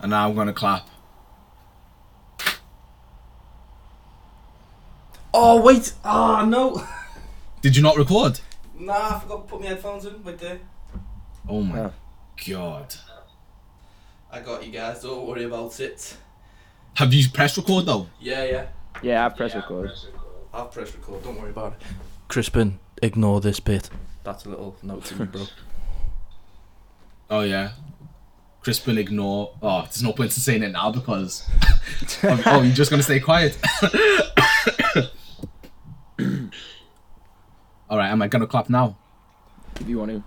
And now I'm gonna clap. Oh wait! Ah no! Did you not record? Nah, I forgot to put my headphones in right there. Oh my Oh. god. I got you guys. Don't worry about it. Have you pressed record though? Yeah, yeah. Yeah, I've pressed record. I'll press record. Don't worry about it. Crispin, ignore this bit. That's a little note to me, bro. Oh yeah. Crispin ignore. Oh, there's no point in saying it now because. oh, oh, you're just gonna stay quiet. All right, am I gonna clap now? If you want to.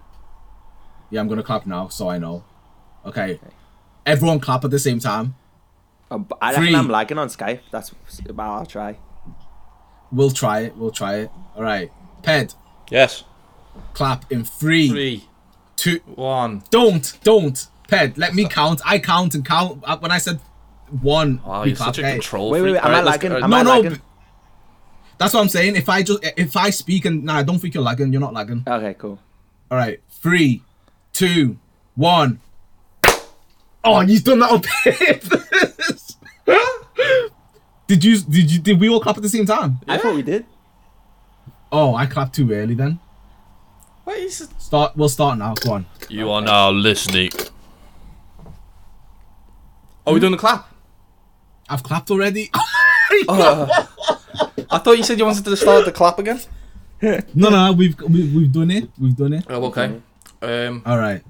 Yeah, I'm gonna clap now, so I know. Okay. Everyone clap at the same time. Oh, I reckon Three. I'm lagging on Skype. That's but I'll try. We'll try it. We'll try it. All right. Ped, Yes. clap in three, Three, two. one. Don't, don't. Ped, let me count. I count and count. Uh, When I said one, Wow, we you're such a Okay. control Wait, wait, wait, am I lagging? Am No, I no. lagging? b- That's what I'm saying. If I just if I speak and nah, I don't think you're lagging. You're not lagging. Okay, cool. All right. Three, two, one. Oh, you've done that on purpose. did you? Did you? Did we all clap at the same time? I thought we did. Oh, I clapped too early. Then Wait, it- start. We'll start now. Go on. You are now listening. Are we doing the clap? I've clapped already. I thought you said you wanted to start the clap again. no, no, we've we, we've done it. We've done it. Oh, okay. Um, All right.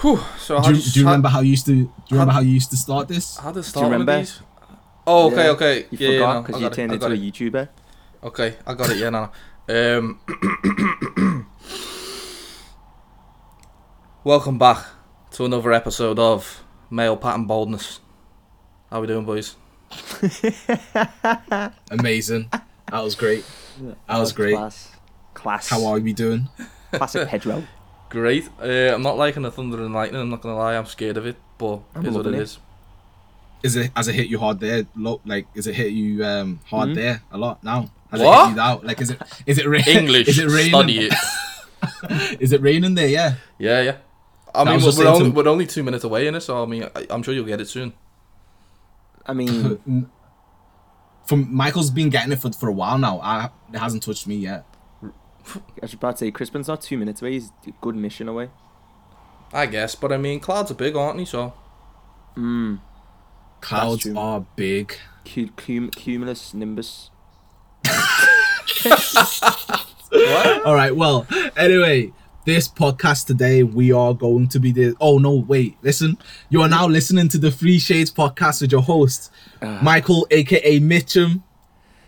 whew, so Do you, do you remember how you used to? Do you remember how you used to start this? How to start remember? one of these? Oh, okay, Yeah. okay. You yeah, yeah, forgot no, because I you got it, turned I into got a it. YouTuber. Okay, I got it. Yeah, no. no. Um, welcome back to another episode of Male Pattern baldness. How we doing, boys? Amazing. That was great. That was great. Class. Class. How are we doing? Classic Pedro. Great. Uh, I'm not liking the thunder and lightning. I'm not gonna lie. I'm scared of it, but I'm it's what it it. is. Is it has it hit you hard there? Lo- like is it hit you um hard Mhm. there a lot now? Has What? it hit you out? Like is it is it rain? English. is it raining? Study it. Is it raining there? Yeah. Yeah, yeah. I mean, was we're, we're only, to- we're only two minutes away in it, so I mean, I, I'm sure you'll get it soon. I mean, From Michael's been getting it for, for a while now. I, it hasn't touched me yet. I was about to say, Crispin's not two minutes away. He's a good mission away. I guess, but I mean, clouds are big, aren't they? So Mm. Clouds true. are big. Cu- cum- cumulus nimbus. what? All right. Well, anyway, this podcast today, we are going to be the. Oh no, wait, listen. You are now listening to the Three Shades podcast with your host, uh, Michael, aka Mitchum.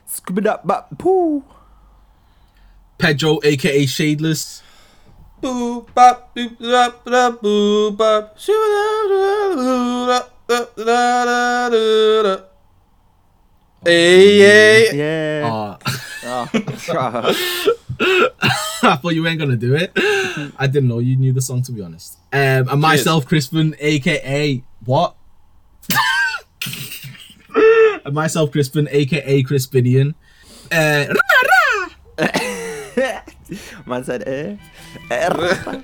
Scooby Pedro, aka Shadeless. Boo bop boop bop boo Hey, yeah. yeah. Uh. oh. I thought you weren't gonna do it. I didn't know you knew the song to be honest. Um, and myself, Crispin, aka what? and myself, Crispin, aka Crispinian. Uh, rah, rah. Man said, eh. eh.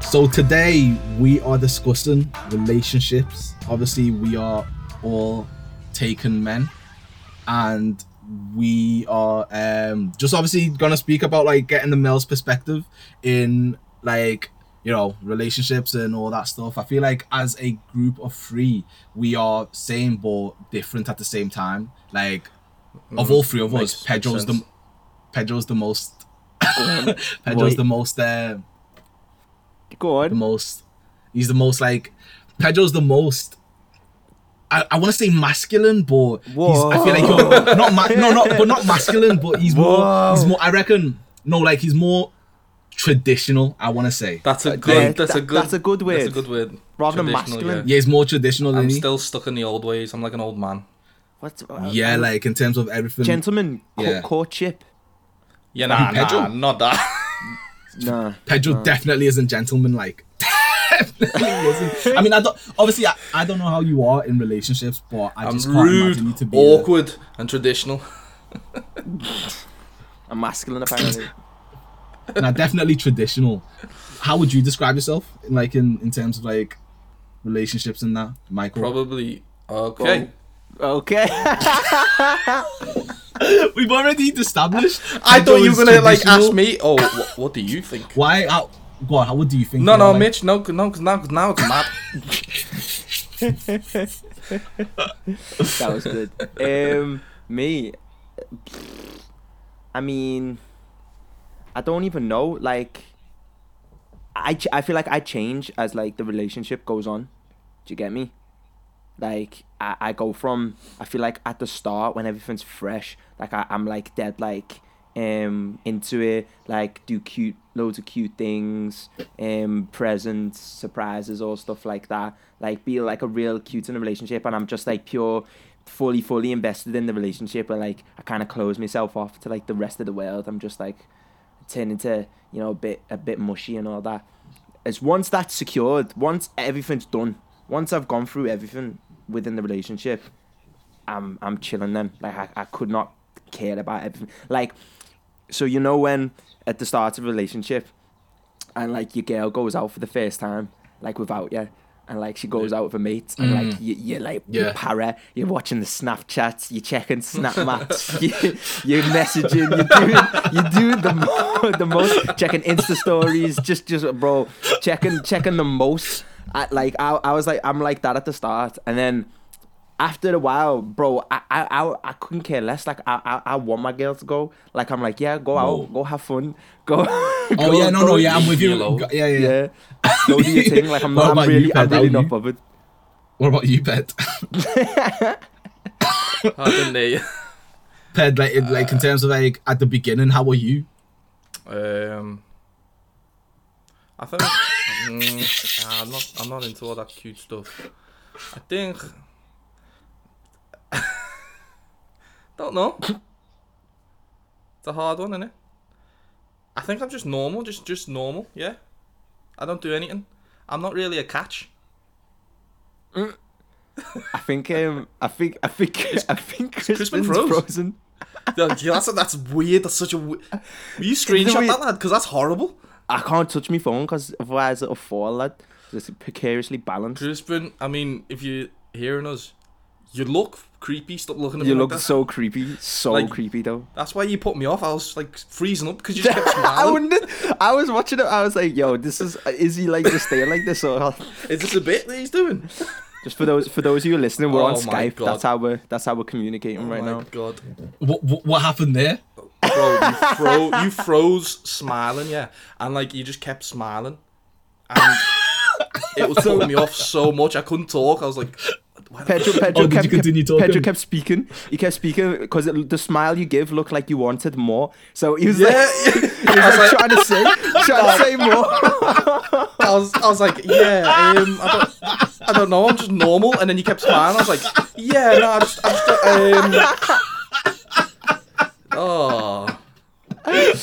So today we are discussing relationships. Obviously, we are all taken men, and we are um, just obviously gonna speak about like getting the male's perspective in like you know relationships and all that stuff. I feel like as a group of three, we are same but different at the same time. Like of all three of us, Pedro's the Pedro's the most. Pedro's the most. Uh, Go on the most he's the most like Pedro's the most I, I want to say masculine but he's, I feel like you're not ma- no not but not masculine but he's more he's more I reckon no like he's more traditional I want to say That's a Yeah, good. That's a good. that's a good That's word. a good word. Rather than masculine. yeah he's more traditional I'm he still stuck in the old ways. I'm like an old man. What's, uh, yeah um, like in terms of everything Gentleman, co- Yeah. courtship. Yeah, nah, Pedro? nah, not that. Nah. Pedro definitely isn't gentleman like definitely isn't. I mean I don't obviously I, I don't know how you are in relationships but I I'm just can't rude, imagine you to be a- awkward, and traditional. I'm masculine, apparently. Now, definitely traditional. How would you describe yourself, like in in terms of like relationships and that, Michael? Probably okay. Okay. We've already established. I thought you were gonna like ask me. Oh, what, what do you think? Why? How, go on. How? What do you think? No, no, like? Mitch. No, no, 'cause now, 'cause now it's mad. that was good. Um, me, I mean, I don't even know. Like, I ch- I feel like I change as like the relationship goes on. Do you get me? Like, I, I go from I feel like at the start when everything's fresh, like I, I'm like dead like um into it, like do cute loads of cute things, um presents, surprises, all stuff like that. Like be like a real cute in a relationship and I'm just like pure fully fully invested in the relationship where like I kind of close myself off to like the rest of the world. I'm just like turn into you know a bit a bit mushy and all that. It's once that's secured, once everything's done, once I've gone through everything within the relationship, I'm I'm chilling then. Like I, I could not care about everything. Like so you know when at the start of a relationship and like your girl goes out for the first time, like without you. And like she goes out with her mates, and like mm. you, you're like Yeah. you're para, you're watching the Snapchats, you're checking Snapmats, you, you're messaging, you're doing, you're doing the mo- the most, checking Insta stories, just just bro, checking checking the most. At, like I, I was like I'm like that at the start, and then after a while, bro, I I, I, I couldn't care less. Like I, I I want my girl to go. Like I'm like yeah, go out, Whoa. go have fun, go. Oh yeah, no, no, yeah, I'm with you. Yellow. Go- Yeah, yeah. yeah. Yeah, go do your thing. Like I'm What not. about I'm you, really, I'm really not bothered. What about you, Pet? I didn't. Pet, like, in- like in terms of like at the beginning, how were you? Um, I think mm, ah, I'm not. I'm not into all that cute stuff. I think. don't know. It's a hard one, isn't it? I think I'm just normal, just just normal. Yeah, I don't do anything. I'm not really a catch. I think um I think I think I think Crispin froze. frozen. Yeah, that's that's weird. That's such a. Will you screenshot that lad? Because that's horrible. I can't touch my phone because otherwise it'll fall. Lad, it's precariously balanced. Crispin, I mean, if you're hearing us, you look creepy. Stop looking at me. You look like that. so creepy, so Like- creepy though. That's why you put me off. I was like freezing up because you just kept I smiling. wouldn't. I was watching it. I was like, "Yo, this is is he like just staying like this or?" Is this a bit that he's doing? Just for those for those of you listening, we're on Oh my Skype. God. That's how we're that's how we're communicating Oh right my now. god, What what, what happened there? bro, you, fro- you froze smiling, yeah, and like you just kept smiling, and it was putting me off so much. I couldn't talk. I was like, why the Pedro, Pedro Oh, kept, you continue kept- Pedro kept speaking. He kept speaking because the smile you give looked like you wanted more. So he was Yeah, like, he was like, trying to say, trying to say more. I was, I was like, yeah, um, I don't, I don't know, I'm just normal. And then you kept smiling. I was like, yeah, no, I just, I just, um, oh,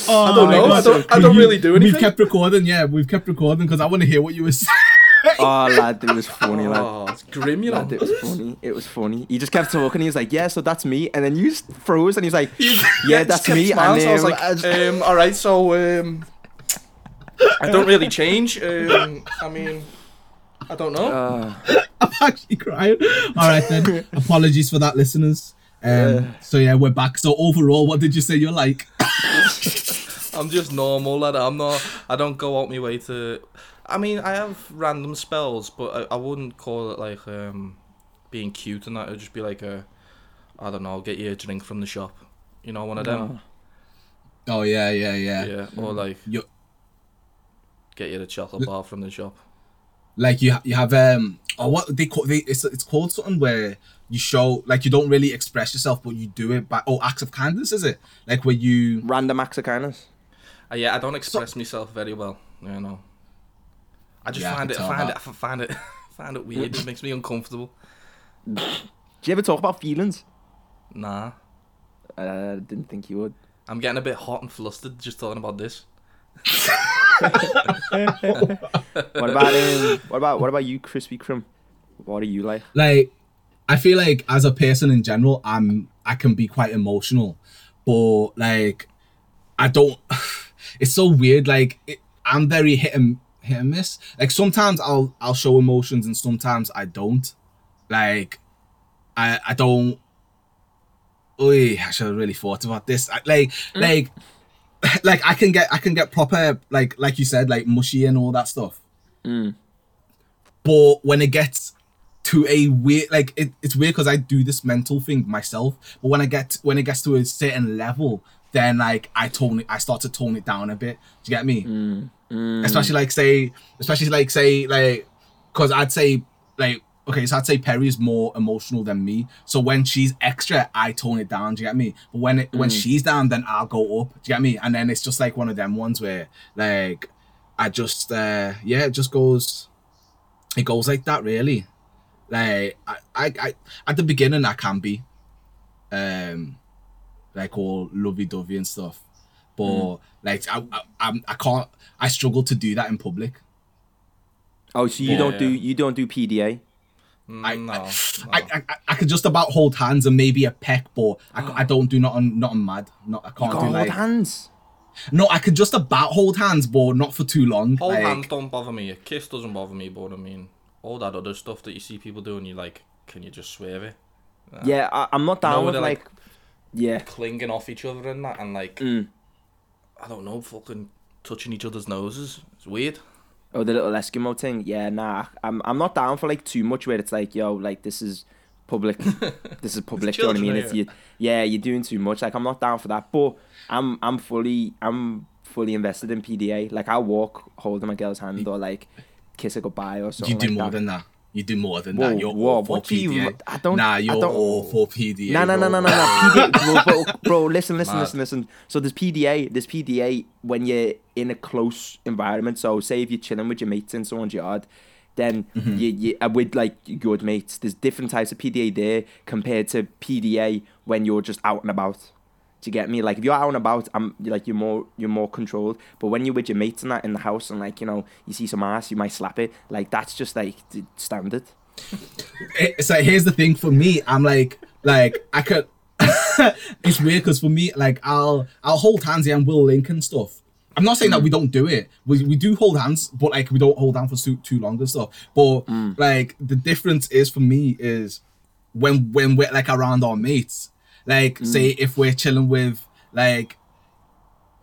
Oh, I don't know. I don't, I don't really do anything. We've kept recording, yeah. We've kept recording because I want to hear what you were saying. oh, lad, it was funny, lad. Oh, it's grim, you know. Lad, it was funny. It was funny. He just kept talking. He was like, "Yeah, so that's me," and then you froze, and he's like, "Yeah, that's me." smiling, And so I was um, like, um, all right, so um, I don't really change. Um, I mean, I don't know. uh, I'm actually crying. All right then. Apologies for that, listeners. Um, so yeah, we're back. So overall, what did you say you're like? I'm just normal, lad. I'm not. I don't go out my way to. I mean, I have random spells, but I, I wouldn't call it like um, being cute and that. It'd just be like a, I don't know, get you a drink from the shop. You know, one of them. Oh yeah, yeah, yeah. Yeah, or like You get you the chocolate bar from the shop. like you you have um or what they call they it's it's called something where you show like you don't really express yourself, but you do it by oh acts of kindness is it like where you random acts of kindness. Uh, yeah, I don't express myself very well. You know, I just Yeah, I find can it, find it, I find it, find it weird. It makes me uncomfortable. Do you ever talk about feelings? Nah, I didn't think you would. I'm getting a bit hot and flustered just talking about this. What about um, what about what about you, Crispy Crim? What are you like? like I feel like as a person in general, I'm I can be quite emotional, but like I don't. it's so weird. Like it, I'm very hit and hit and miss. Like sometimes I'll I'll show emotions and sometimes I don't. Like I I don't. Oh, I should have really thought about this. I- Like like like I can get I can get proper like like you said like mushy and all that stuff. Mm. But when it gets to a weird like it, it's weird because I do this mental thing myself. But when I get when it gets to a certain level, then like I tone it I start to tone it down a bit. Do you get me? Mm. Especially like say especially like say like because I'd say like okay, so I'd say Perry is more emotional than me. So when she's extra, I tone it down. Do you get me? But when it, when she's down, then I'll go up. Do you get me? And then it's just like one of them ones where like I just uh yeah, it just goes it goes like that really. Like I, I, I at the beginning I can be um like all lovey dovey and stuff. But like I, I I'm I can't I struggle to do that in public. Oh, so you Yeah. don't do you don't do PDA? I, no, I, no. I, I, I could just about hold hands and maybe a peck, but I, I don't do not on not nothing mad. Not I can't can't do hold like hands. no. I could just about hold hands, but not for too long. Hold like, hands don't bother me. A kiss doesn't bother me, but I mean, all that other stuff that you see people doing, you like, can you just swear it? Yeah, I, I'm not down No, with like, like- yeah. Clinging off each other and that, and like, Mm. I don't know, fucking touching each other's noses. It's weird. Oh, the little Eskimo thing. Yeah, nah. I'm I'm not down for like too much where it's like, yo, like this is public. this is public. you know what I mean? It's you. Yeah, you're doing too much. Like I'm not down for that. But I'm I'm fully I'm fully invested in PDA. Like I walk holding my girl's hand or like kiss her goodbye or something. you do like more that. than that. You do more than Whoa, that. You're whoa, all for do you- PDA. I don't- Nah, you're don't- all for PDA. No, no, no, bro. no, no. PDA, bro, bro, bro, listen, listen, Mad. listen, listen. So there's PDA, there's PDA when you're in a close environment. So say if you're chilling with your mates in someone's yard, then Mm-hmm. you, you uh, with like good mates. There's different types of PDA there compared to PDA when you're just out and about. Do you get me? Like if you're out and about, I'm like you're more you're more controlled. But when you're with your mates and that in the house and like you know you see some ass, you might slap it. Like that's just like standard. it's like here's the thing for me i'm like like i could it's weird because for me like i'll i'll hold hands and we'll link and stuff i'm not saying that we don't do it we, we do hold hands but like we don't hold hands for too, too long and stuff but mm. like the difference is for me is when when we're like around our mates like say mm. if we're chilling with like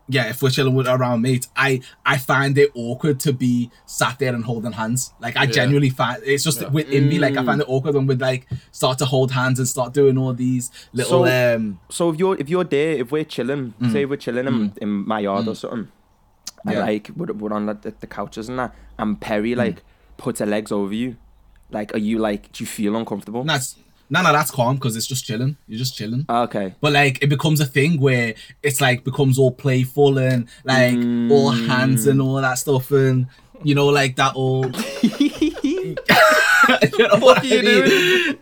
yeah, if we're chilling with around mates, I I find it awkward to be sat there and holding hands. Like I Yeah. genuinely find it's just Yeah. within me. Like I find it mm. awkward when we like start to hold hands and start doing all these little So- um. so if you're if you're there, if we're chilling, mm. say we're chilling in, in my yard or something, and Yeah. like we're, we're on the, the couches and that, and Perry like puts her legs over you, like are you like do you feel uncomfortable? That's no, no, that's calm because it's just chilling. You're just chilling. Okay. But like it becomes a thing where it's like becomes all playful and like all hands and all that stuff and you know like that all. you know what I you mean?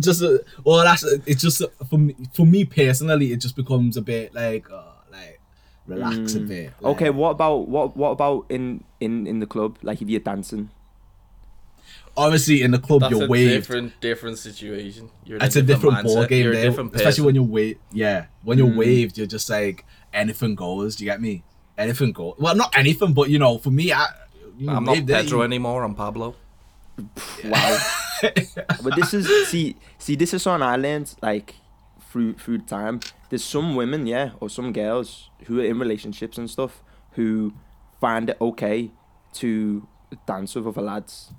Just uh, well, that's it's just uh, for me. For me personally, it just becomes a bit like uh, like relax a bit. like- Okay. What about what what about in in in the club? Like if you're dancing. Obviously, in the club, That's you're a waved. different, different situation. You're It's a different ball game there, different especially when you're waved. Yeah, when you're mm. waved, you're just like anything goes. Do you get me? Anything goes. Well, not anything, but you know, for me, I. I'm not waved there, Pedro you- anymore. I'm Pablo. Wow. but this is see see this is on I learned like through through time. There's some women, yeah, or some girls who are in relationships and stuff who find it okay to dance with other lads,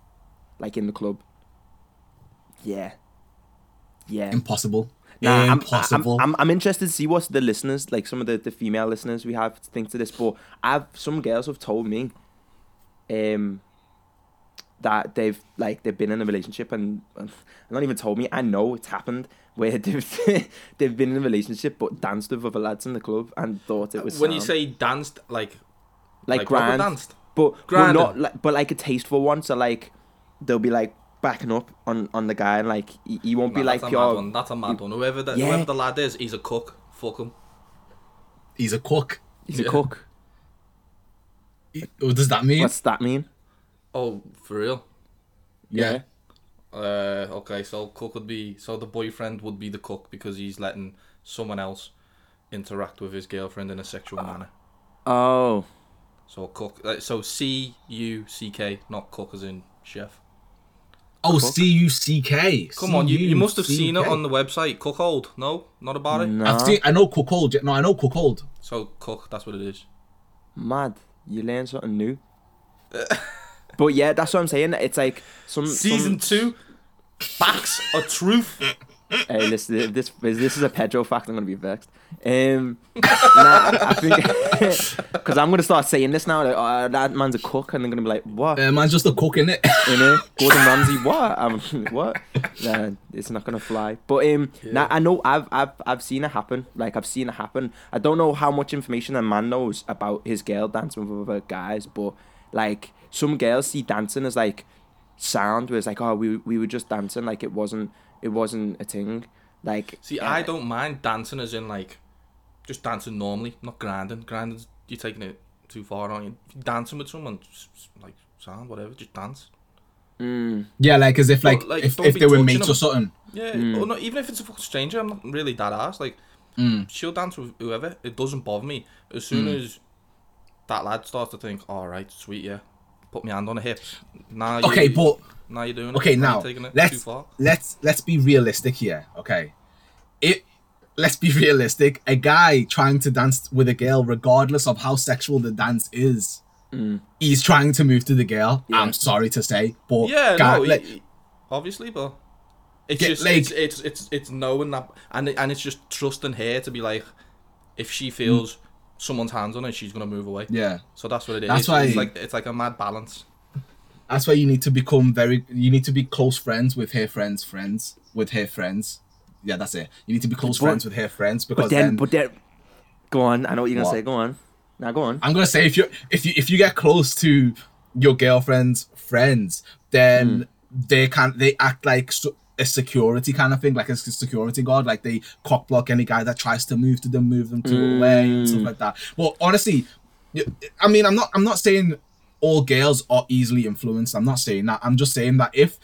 like in the club. Yeah. Yeah. Impossible. Nah, I'm, I'm, Impossible. I'm, I'm interested to see what the listeners, like some of the, the female listeners we have, think to this. But I've some girls have told me, um, that they've like they've been in a relationship and, and not even told me. I know it's happened where they've they've been in a relationship but danced with other lads in the club and thought it was When you say danced, like like, like grand, danced. but but Grand. not like but like a tasteful one. So like they'll be like backing up on on the guy and like he, he won't be Nah, like that's a mad your one. That's a mad one. Whoever the, Yeah. whoever the lad is, he's a cuck. Fuck him. He's a cuck. he's a Yeah. cuck. He- What does that mean? What's that mean? Oh, for real. yeah. Uh, okay, so cuck would be so the boyfriend would be the cuck because he's letting someone else interact with his girlfriend in a sexual manner. Oh. So cuck. Like, so C U C K, not cook as in chef. Oh, C U C K. Come on, you, you must have seen it on the website. Cuckold. No, not about it. No. I've seen. I know Cuckold. No, I know Cuckold. So cuck. That's what it is. Mad. You learn something new. but yeah, that's what I'm saying. It's like some Season some, two. Facts or truth. Hey, listen, if this this is a Pedro fact. I'm gonna be vexed. Um, nah, I think because I'm gonna start saying this now. Like, oh, that man's a cook, and they're gonna be like, what? Uh, man's just a cook in it. you know, Gordon Ramsay, what? I'm, what? Nah, it's not gonna fly. But um, nah, I know I've I've I've seen it happen. Like I've seen it happen. I don't know how much information a man knows about his girl dancing with other guys, but like some girls see dancing as like sound, where it's like, oh, we we were just dancing, like it wasn't it wasn't a thing. Like See, uh, I don't mind dancing as in like just dancing normally, not grinding. Grinding, you're taking it too far, aren't you? If you're dancing with someone, like sound, whatever, just dance. Mm, yeah, like as if like, But, like, if, if they were mates them. or something. Yeah, Mm. or not, even if it's a fucking stranger, I'm not really that ass. Like, Mm. she'll dance with whoever. It doesn't bother me. As soon as that lad starts to think, all right, sweet, yeah, put my hand on her hips. Now you, Okay, but now you're doing it. okay, Now now you're taking it let's far. let's let's be realistic here. Okay, it let's be realistic. A guy trying to dance with a girl, regardless of how sexual the dance is, mm. he's trying to move to the girl. Yeah. I'm sorry to say, but Yeah, guy- no, like, y- y- obviously, but it's Yeah, just like- it's, it's it's it's knowing that, and it- and it's just trusting her to be like, if she feels someone's hands on her, she's gonna move away. yeah. So that's what it is. That's it's, why- it's like it's like a mad balance. That's why you need to become very. You need to be close friends with her friends' friends with her friends. Yeah, that's it. You need to be close But- friends with her friends because But then, then, but then, go on. I know what you're gonna What? say. Go on. Now go on. I'm gonna say if you if you if you get close to your girlfriend's friends, then hmm. they can't. they act like so, a security kind of thing, like a security guard. Like they cock block any guy that tries to move to them, move them to away and stuff mm. like that. Well, honestly, I mean, I'm not I'm not saying all girls are easily influenced. I'm not saying that. I'm just saying that if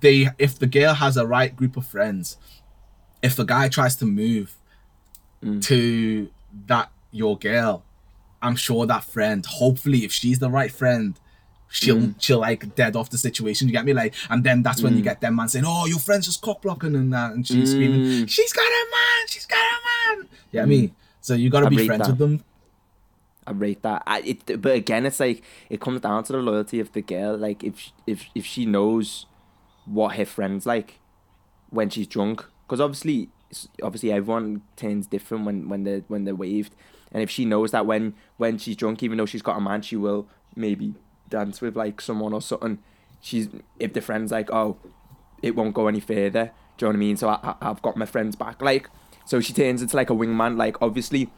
they if the girl has a right group of friends, if the guy tries to move mm. to that your girl, I'm sure that friend, hopefully, if she's the right friend, she'll mm-hmm. she'll like dead off the situation. You get me? Like, and then that's when you mm. get them man saying, "Oh, your friend's just cock blocking and that," and she's screaming, mm. "She's got a man! She's got a man!" Yeah, get mm. me? So you gotta I be friends that. with them. I rate that. I, it, but again, it's like it comes down to the loyalty of the girl. Like if if if she knows what her friends like when she's drunk, because obviously obviously everyone turns different when when they when they're waved, and if she knows that when when she's drunk, even though she's got a man, she will maybe dance with like someone or something. She's if the friend's like, oh, it won't go any further. Do you know what I mean? So I, I I've got my friends back. Like so she turns into like a wingman. Like obviously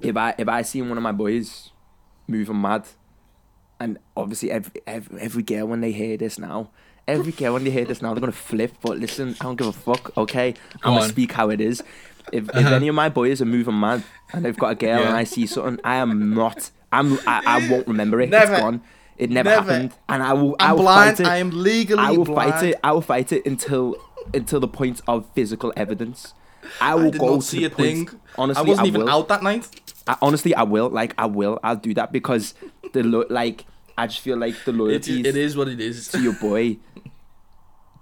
if I if I see one of my boys moving mad, and obviously every every, every girl when they hear this now, every girl when they hear this now, they're gonna flip. But listen, I don't give a fuck. Okay, I'm gonna on. speak how it is. If if Uh-huh. any of my boys are moving mad and they've got a girl and I see something, I am not. I'm. I, I won't remember it. Never. It's gone. It never, Never. happened, and I will. I I'm will blind. fight it. I am legally I will blind. fight it. I will fight it until until the point of physical evidence. I will I did go not to see the a point. thing. Honestly, I wasn't I even will. out that night. I, honestly, I will. Like, I will. I'll do that because the lo- like, I just feel like the It, it is what it is. to your boy.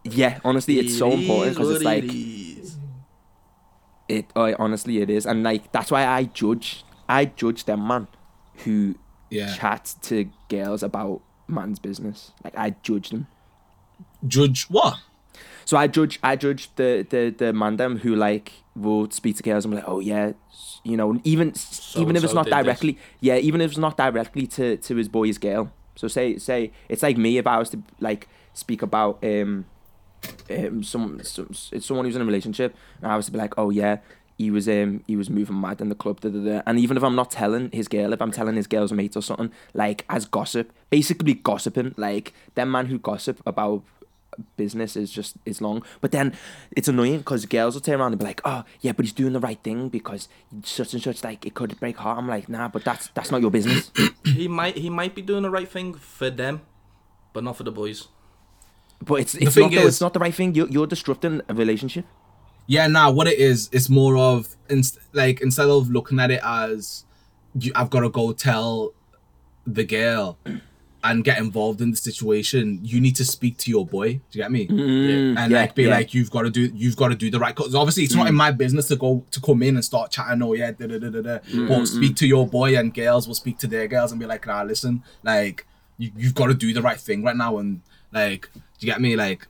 Yeah, honestly, it's so important because it's like it is. it. Oh, honestly, it is, and like that's why I judge. I judge them man who Yeah. chat to girls about man's business. Like I judge them. Judge what? So I judge I judge the the the man them who like will speak to girls I'm like, oh yeah, you know, even even if it's not did this. directly, yeah, even if it's not directly to to his boy's girl. So say say it's like me if I was to like speak about um um some, some it's someone who's in a relationship and I was to be like, oh yeah. He was um he was moving mad in the club, da, da, da. and even if I'm not telling his girl, if I'm telling his girl's mate or something, like as gossip, basically gossiping, like them man who gossip about business is just is long. But then it's annoying because girls will turn around and be like, "Oh, yeah, but he's doing the right thing because such and such like it could break heart." I'm like, "Nah, but that's that's not your business." He might he might be doing the right thing for them, but not for the boys. but it's it's thing not the, is- it's not the right thing. You're you're disrupting a relationship. Yeah, nah, what it is, it's more of inst- like instead of looking at it as you, I've got to go tell the girl and get involved in the situation. You need to speak to your boy. Do you get me? Mm, and yeah, like be yeah. like you've got to do you've got to do the right because obviously it's Mm. not in my business to go to come in and start chatting oh yeah da, da, da, da, da. Mm, but speak to your boy and girls will speak to their girls and be like nah listen like you, you've got to do the right thing right now and like do you get me like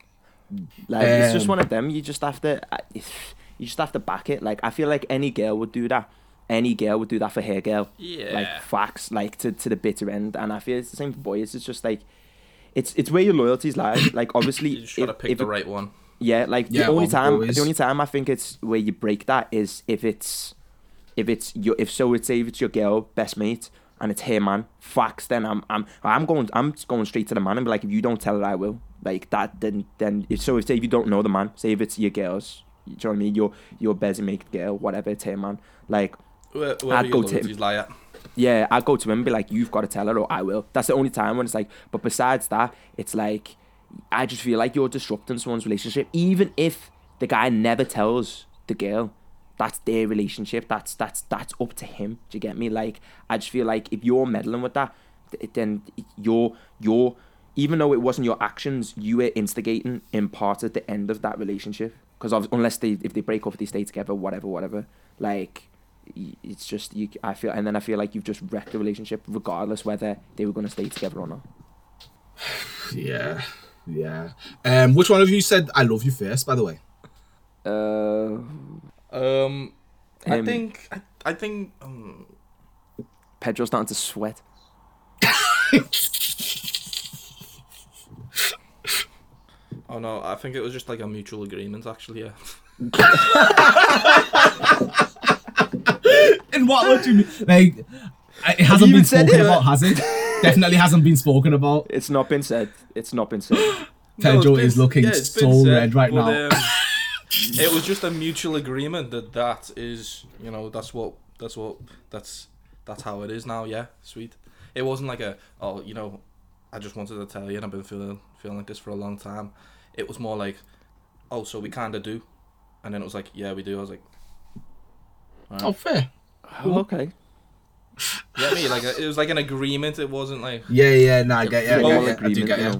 Like it's just Um, one of them. You just have to, uh, you just have to back it. Like I feel like any girl would do that. Any girl would do that for her girl. Yeah. Like facts, like to, to the bitter end. And I feel it's the same for boys. It's just like, it's it's where your loyalties lie. Like obviously, You just gotta if- pick if the it- right one. Yeah, like Yeah, the only time always. the only time I think it's where you break that is if it's if it's your if so it's say if it's your girl best mate and it's her man facts then I'm I'm I'm going I'm going straight to the man and be like if you don't tell her I will like that then then if so if say if you don't know the man say if it's your girls you know what I mean your your best make girl whatever it's her man like Where, where I'd go to him. lie yeah, I'd go to him and be like, you've got to tell her or I will. That's the only time when it's like, but besides that, it's like, I just feel like you're disrupting someone's relationship. Even if the guy never tells the girl, that's their relationship. That's that's that's up to him. Do you get me? Like, I just feel like if you're meddling with that, th- then you're you're even though it wasn't your actions, you were instigating in part at the end of that relationship. Because unless they if they break up, if they stay together, whatever, whatever. Like, it's just you. I feel, and then I feel like you've just wrecked the relationship, regardless whether they were going to stay together or not. yeah yeah um which one of you said I love you first by the way Uh, Um, I Um, think I, I think um, Pedro's starting to sweat. oh no, I think it was just like a mutual agreement actually. Yeah. in what would you mean like it hasn't even been said spoken it. about has it definitely hasn't been spoken about It's not been said. It's not been said. Pedro No, it's is looking yeah, so said, red right but, now um, it was just a mutual agreement that that is, you know, that's what that's what that's that's how it is now. Yeah, sweet. It wasn't like a oh, you know, I just wanted to tell you, and I've been feeling feeling like this for a long time. It was more like, oh, so we kind of do, and then it was like, yeah, we do. I was like, oh fair Oh, okay. you get me? Like it was like an agreement. It wasn't like yeah yeah no I get yeah, I Formal yeah, I do get yeah.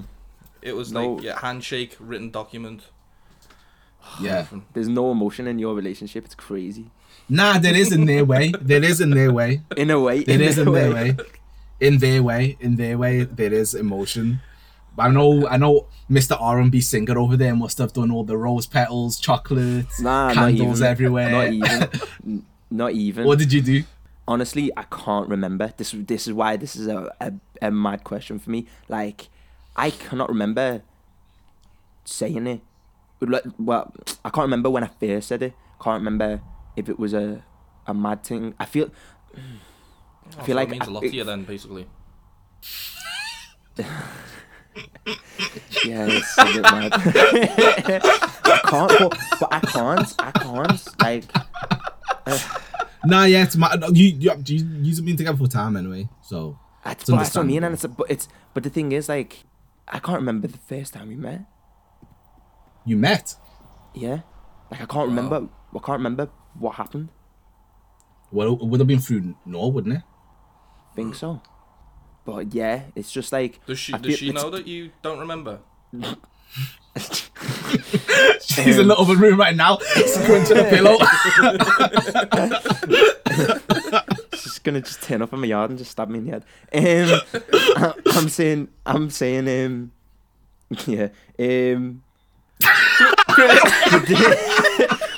it was No. like yeah, handshake, written document. yeah There's no emotion in your relationship. It's crazy. Nah, there is in their way. There is in their way. In a way. There is in their way. In their way. In their way, there is emotion. I know. I know. Mr. R and B singer over there must have done all the rose petals, chocolates, Nah, not candles even. everywhere. Not even. Not even. What did you do? honestly, I can't remember. This this is why this is a, a, a mad question for me. Like, I cannot remember saying it. Like, Well, I can't remember when I first said it. Can't remember if it was a a mad thing. I feel I feel like it means a I- lot to you then, basically. yeah, it's a bit mad. I can't, but, but I can't. I can't. Like, uh. Nah, yeah, it's my. You you you you've been together for time anyway, so I, It's but that's what I mean. And it's a, but it's but the thing is like, I can't remember the first time we met. You met. Yeah, like I can't remember. I can't remember what happened. Well, it would have been through no, wouldn't it? think so. But yeah, it's just like Does she I does feel she know that you don't remember? She's in the other room right now, scrunching a pillow. she's gonna just turn up in my yard and just stab me in the head. Um, I, I'm saying, I'm saying, um, yeah, um.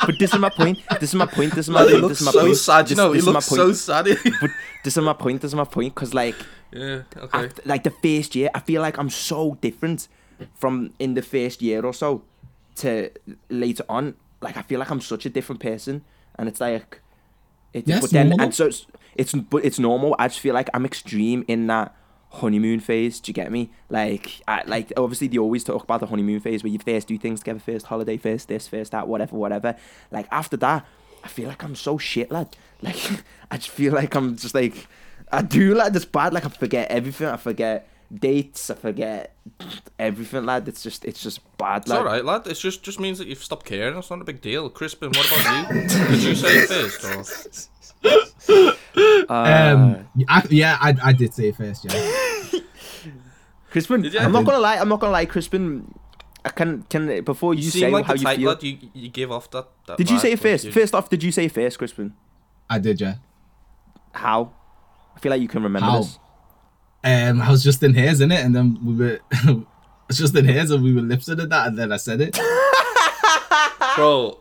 But, this is my point. This is my point. This is my Lad, point. This is my so point. sad. This, You know, he this is my looks point. so sad. But this is my point. This is my point. Cause like, yeah. Okay. after, like the first year, I feel like I'm so different from in the first year or so to later on. Like I feel like I'm such a different person, and it's like, it, Yes, but then normal. and so it's, it's but it's normal. I just feel like I'm extreme in that honeymoon phase. Do you get me? Like, I like obviously they always talk about the honeymoon phase where you first do things together, first holiday, first this, first that, whatever, whatever. Like after that, I feel like I'm so shit, lad. Like I just feel like I'm just like I do like this bad. Like I forget everything. I forget dates. I forget everything, lad. It's just it's just bad, It's lad. all right, lad. It just just means that you've stopped caring. It's not a big deal. Crispin, what about you? Did you say it first? Or? Uh, Um, I, yeah, I, I did say it first. Yeah. Crispin, you? I'm not gonna lie. I'm not gonna lie, Crispin. I can can before you, You say like how you type feel. lad you you give off that. that Did you say it first? you- First off, did you say it first, Crispin? I did. Yeah. How? I feel like you can remember How? this. Um, I was just in hairs in it, and then we were. it's just in hairs, and we were lip syncing that, and then I said it. Bro,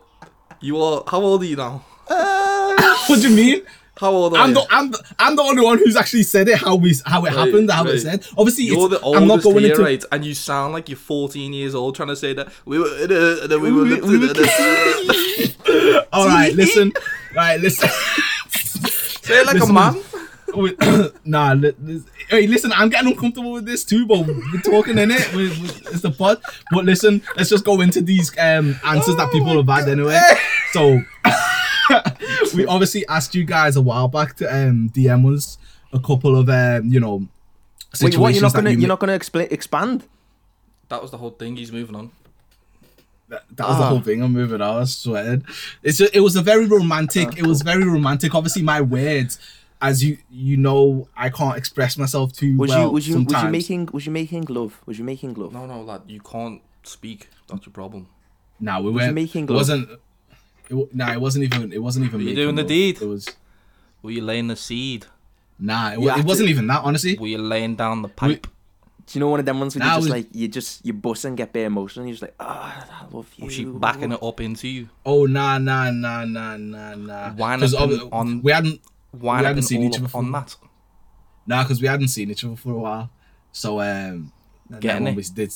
you are. How old are you now? what do you mean? How old are I'm you? the, I'm, the, I'm the only one who's actually said it how we how it Right, happened how right. it said obviously You're the oldest I'm not going here, into right? And you sound like you're 14 years old trying to say that we were a, and then we were. We- we were all right listen right listen say it like Listen, a man. Nah li- hey listen I'm getting uncomfortable with this too but we're talking in it we, we, it's the pod but listen let's just go into these um answers that people have had anyway so we obviously asked you guys a while back to um DM us a couple of um you know Wait, what? You're not situations gonna you you're ma- not gonna expla expand? That was the whole thing. He's moving on. That, that was the Ah. whole thing. I'm moving on. I was sweating. It's just, it was a very romantic. It was very romantic. Obviously, my words, as you you know, I can't express myself too Was well. you was you was you making was you making love? Was you making love? No, no, lad. You can't speak. That's your problem. Nah, we you weren't. making love? wasn't. It, nah, it wasn't even. It wasn't even. Were you doing the deed? It was. Were you laying the seed? Nah, it, You wa- have it wasn't to- even that. Honestly, Were you laying down the pipe? Do you know one of them ones where Nah, you just we- like you just you bust and get bare emotional? You're just like, ah, I love you. Was she backing it up into you? oh nah, nah, nah, nah, nah, nah. Why 'Cause not ob- on- we hadn't. Why We not hadn't been seen each other up for- on that? Nah, because we hadn't seen each other for a while. So um, Getting when it. we did,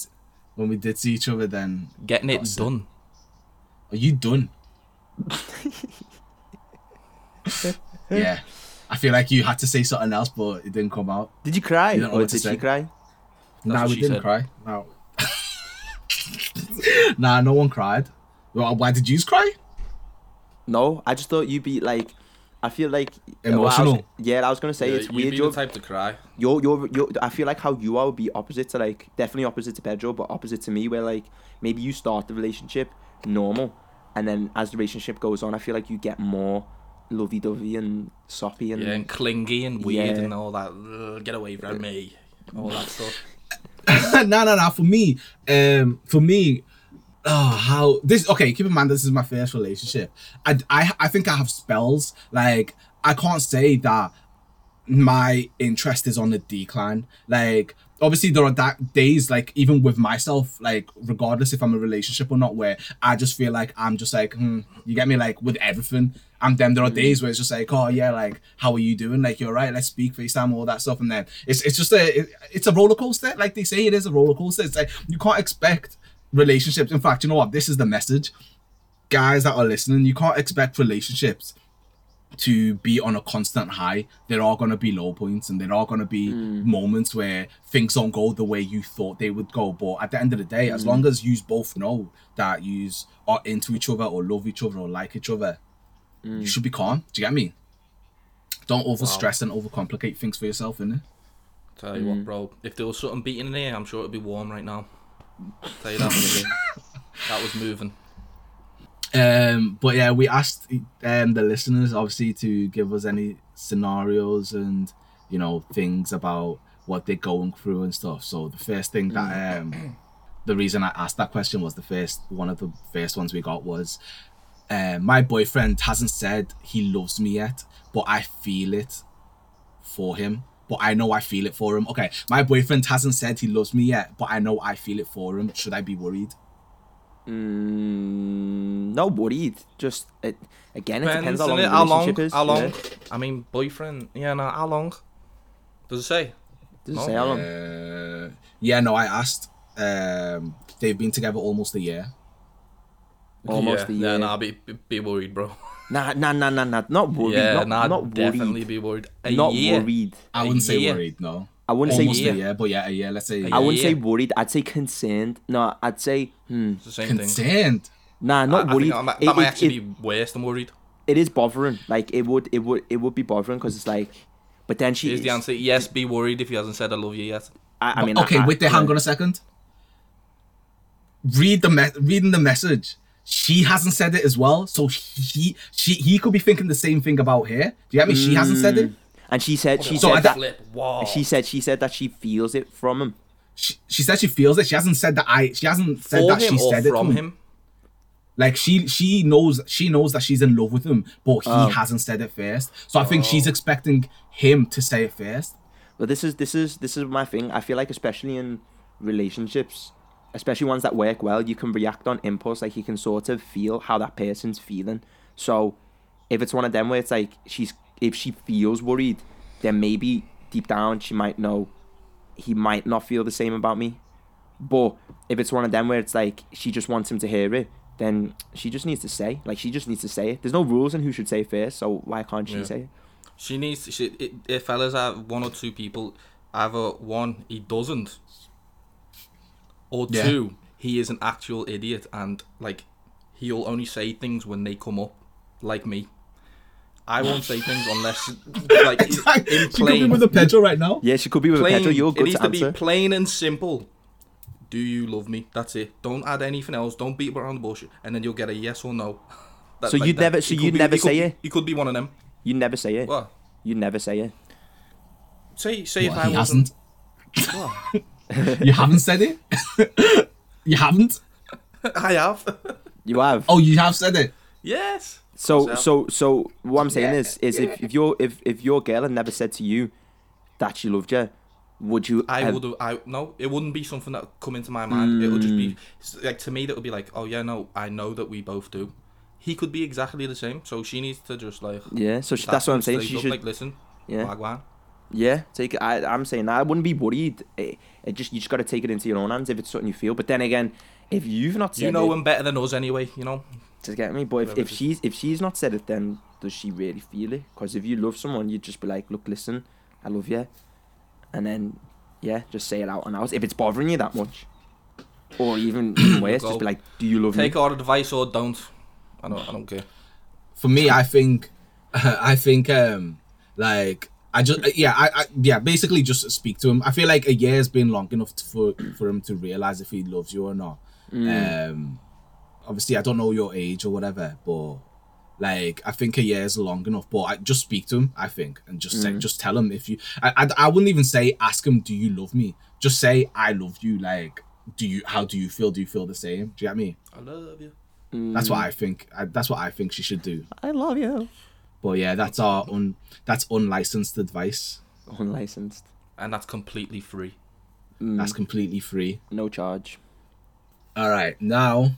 when we did see each other, then Getting it That's it. done. Are you done? Yeah. I feel like you had to say something else, but it didn't come out. Did you cry? You Or what did she say. cry? nah, we didn't said. cry. No. nah, no one cried. Well, why did you cry? No, I just thought you'd be like. I feel like uh, Emotional. I was- yeah, I was gonna say Yeah, it's you'd weird. be You're, the type to cry. you're, you're, you're, I feel like how you are would be opposite to like definitely opposite to Pedro, but opposite to me, where like maybe you start the relationship normal, and then as the relationship goes on, I feel like you get more lovey-dovey and soppy and Yeah, and clingy and weird Yeah. and all that. Get away from me. All that stuff. no, no, no. For me, um, for me, oh, how this? Okay, keep in mind this is my first relationship. I, I, I think I have spells. Like I can't say that my interest is on the decline. Like obviously there are that days like even with myself like regardless if i'm in a relationship or not where i just feel like i'm just like hmm, you get me? Like with everything and then there are days where it's just like oh yeah like how are you doing? Like you're right let's speak facetime all that stuff. And then it's, it's just a it- it's a roller coaster. Like they say it is a roller coaster. It's like you can't expect relationships. In fact you know what? This is the message. Guys that are listening you can't expect relationships to be on a constant high. There are going to be low points and there are going to be hmm. moments where things don't go the way you thought they would go. But at the end of the day, as hmm. long as you both know that you are into each other or love each other or like each other, you hmm. should be calm. Do you get me? Don't over stress and overcomplicate things for yourself, innit? Tell you what, bro. If there was something beating in here, I'm sure it'd be warm right now. Tell you that. that was moving. Um, but yeah, we asked um, the listeners obviously to give us any scenarios and you know things about what they're going through and stuff. So the first thing that um, the reason I asked that question was the first one of the first ones we got was uh, my boyfriend hasn't said he loves me yet, but I feel it for him. But I know I feel it for him. Okay, my boyfriend hasn't said he loves me yet, but I know I feel it for him. Should I be worried? Mm, no worried. Just it, again, it depends Depends, how long innit? the How long? is. How long? yeah. I mean, boyfriend. Yeah, no. How long? Does it say? Does it No. say how long? Uh, yeah, no, I asked. Um, they've been together almost a year. Almost yeah, a Yeah, year. nah, be, be- be worried, bro. Nah, nah, nah, nah, nah. Not worried. yeah, not, nah, not definitely be worried. A Not year. worried. I wouldn't say year. worried, no. I wouldn't almost say. a year, but yeah, a year. Let's say a A year. I wouldn't say worried. I'd say concerned. No, I'd say hmm. It's the same thing. Concerned. Nah, not I, I worried. think that might, It- that might it- actually it- be worse than worried. it is bothering. Like it would, it would, it would be bothering because it's like. But then she Here's the answer. Yes, be worried if he hasn't said I love you yet. I, I mean, okay, I, wait there. Hang on a second. Read the me- reading the message. she hasn't said it as well. So he she he could be thinking the same thing about her. Do you get me? She hasn't said it. And she said she So said that flip. Wow. she said she said that she feels it from him. She, she said she feels it. She hasn't said that I. She hasn't said for that him she or said it from to him. him. Like she she knows she knows that she's in love with him, but he Oh. hasn't said it first. So I think oh. she's expecting him to say it first. But this is this is this is my thing. I feel like especially in relationships, especially ones that work well, you can react on impulse. Like you can sort of feel how that person's feeling. So if it's one of them where it's like she's if she feels worried, then maybe deep down she might know he might not feel the same about me. But if it's one of them where it's like she just wants him to hear it, then she just needs to say. Like she just needs to say it. There's no rules on who should say it first, so why can't she Yeah. say it? She needs. She, it, if fellas have one or two people, either one he doesn't, or Yeah. two he is an actual idiot and like he'll only say things when they come up, like me. I won't say things unless like in plain. she could be with a Pedro right now. Yeah, she could be with plain Pedro. You're it needs to to be plain and simple. Do you love me? That's it. Don't add anything else. Don't beat around the bush, and then you'll get a yes or no. That- So you'd that. never- so you'd be- never it could say it? You could be one of them. You never say it. What? You never say it. Say say What, if I he wasn't. hasn't. you haven't said it. you haven't. I have. You have. Oh, you have said it. yes. So so- so what I'm saying Yeah, is is if, if your if if your girl had never said to you that she loved you, would you? I would have. I no. It wouldn't be something that would come into my mind. It would just Mm. be like to me. That would be like, oh yeah, no, I know that we both do. He could be exactly the same. So she needs to just like. Yeah. So she, that's what I'm saying. She up, should. like listen. yeah. Wagwan. Yeah. Take it. I I'm saying that. I wouldn't be worried. It, it just you just got to take it into your own hands if it's something you feel. But then again, if you've not You know it, him better than us anyway. You know. To get me. But if, if she's if she's not said it, then does she really feel it? Because if you love someone, you'd just be like, look, listen, I love you, and then yeah, just say it out and out. If it's bothering you that much, or even, even worse, just be like, do you love me? Take me? our advice or don't. I don't. I don't care. For me, I think, I think, um, like I just yeah, I, I yeah, basically just speak to him. I feel like a year has been long enough to, for for him to realize if he loves you or not. Um, obviously, I don't know your age or whatever, but like I think a year is long enough. But I just speak to him. I think and just say, mm. just tell him if you. I, I I wouldn't even say ask him, do you love me? Just say I love you. Like, do you? How do you feel? Do you feel the same? Do you get me? I love you. That's what mm. I think. I, that's what I think she should do. I love you. But yeah, that's our un that's unlicensed advice. Unlicensed, And that's completely free. Mm. That's completely free. no charge. All right, now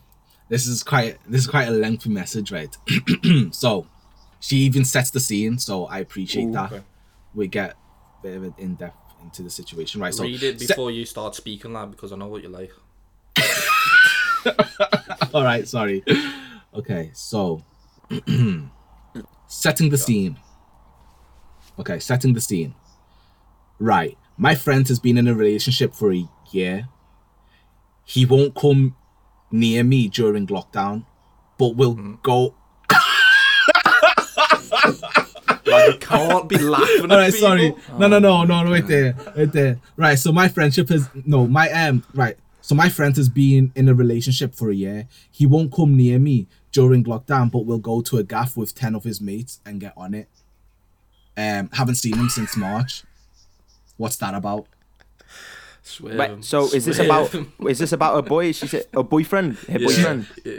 this is quite this is quite a lengthy message, right? so she even sets the scene, so I appreciate Ooh, that. okay. We get a bit of an in depth into the situation, right? So Read it se- before you start speaking, lad, because I know what you like. all right, sorry. Okay, so setting the scene. Okay, setting the scene. Right, my friend has been in a relationship for a year. He won't come near me during lockdown, but will go. Like, you can't be laughing at All right, sorry. No, no, no, no, no, wait there, wait there. Right, so my friendship has no, my um, right. So my friend has been in a relationship for a year. He won't come near me during lockdown, but will go to a gaff with ten of his mates and get on it. Um, haven't seen him since March. What's that about? Swear Wait, him. so is this about is this about a boy? She said a boyfriend. Her Yeah. boyfriend. Yeah.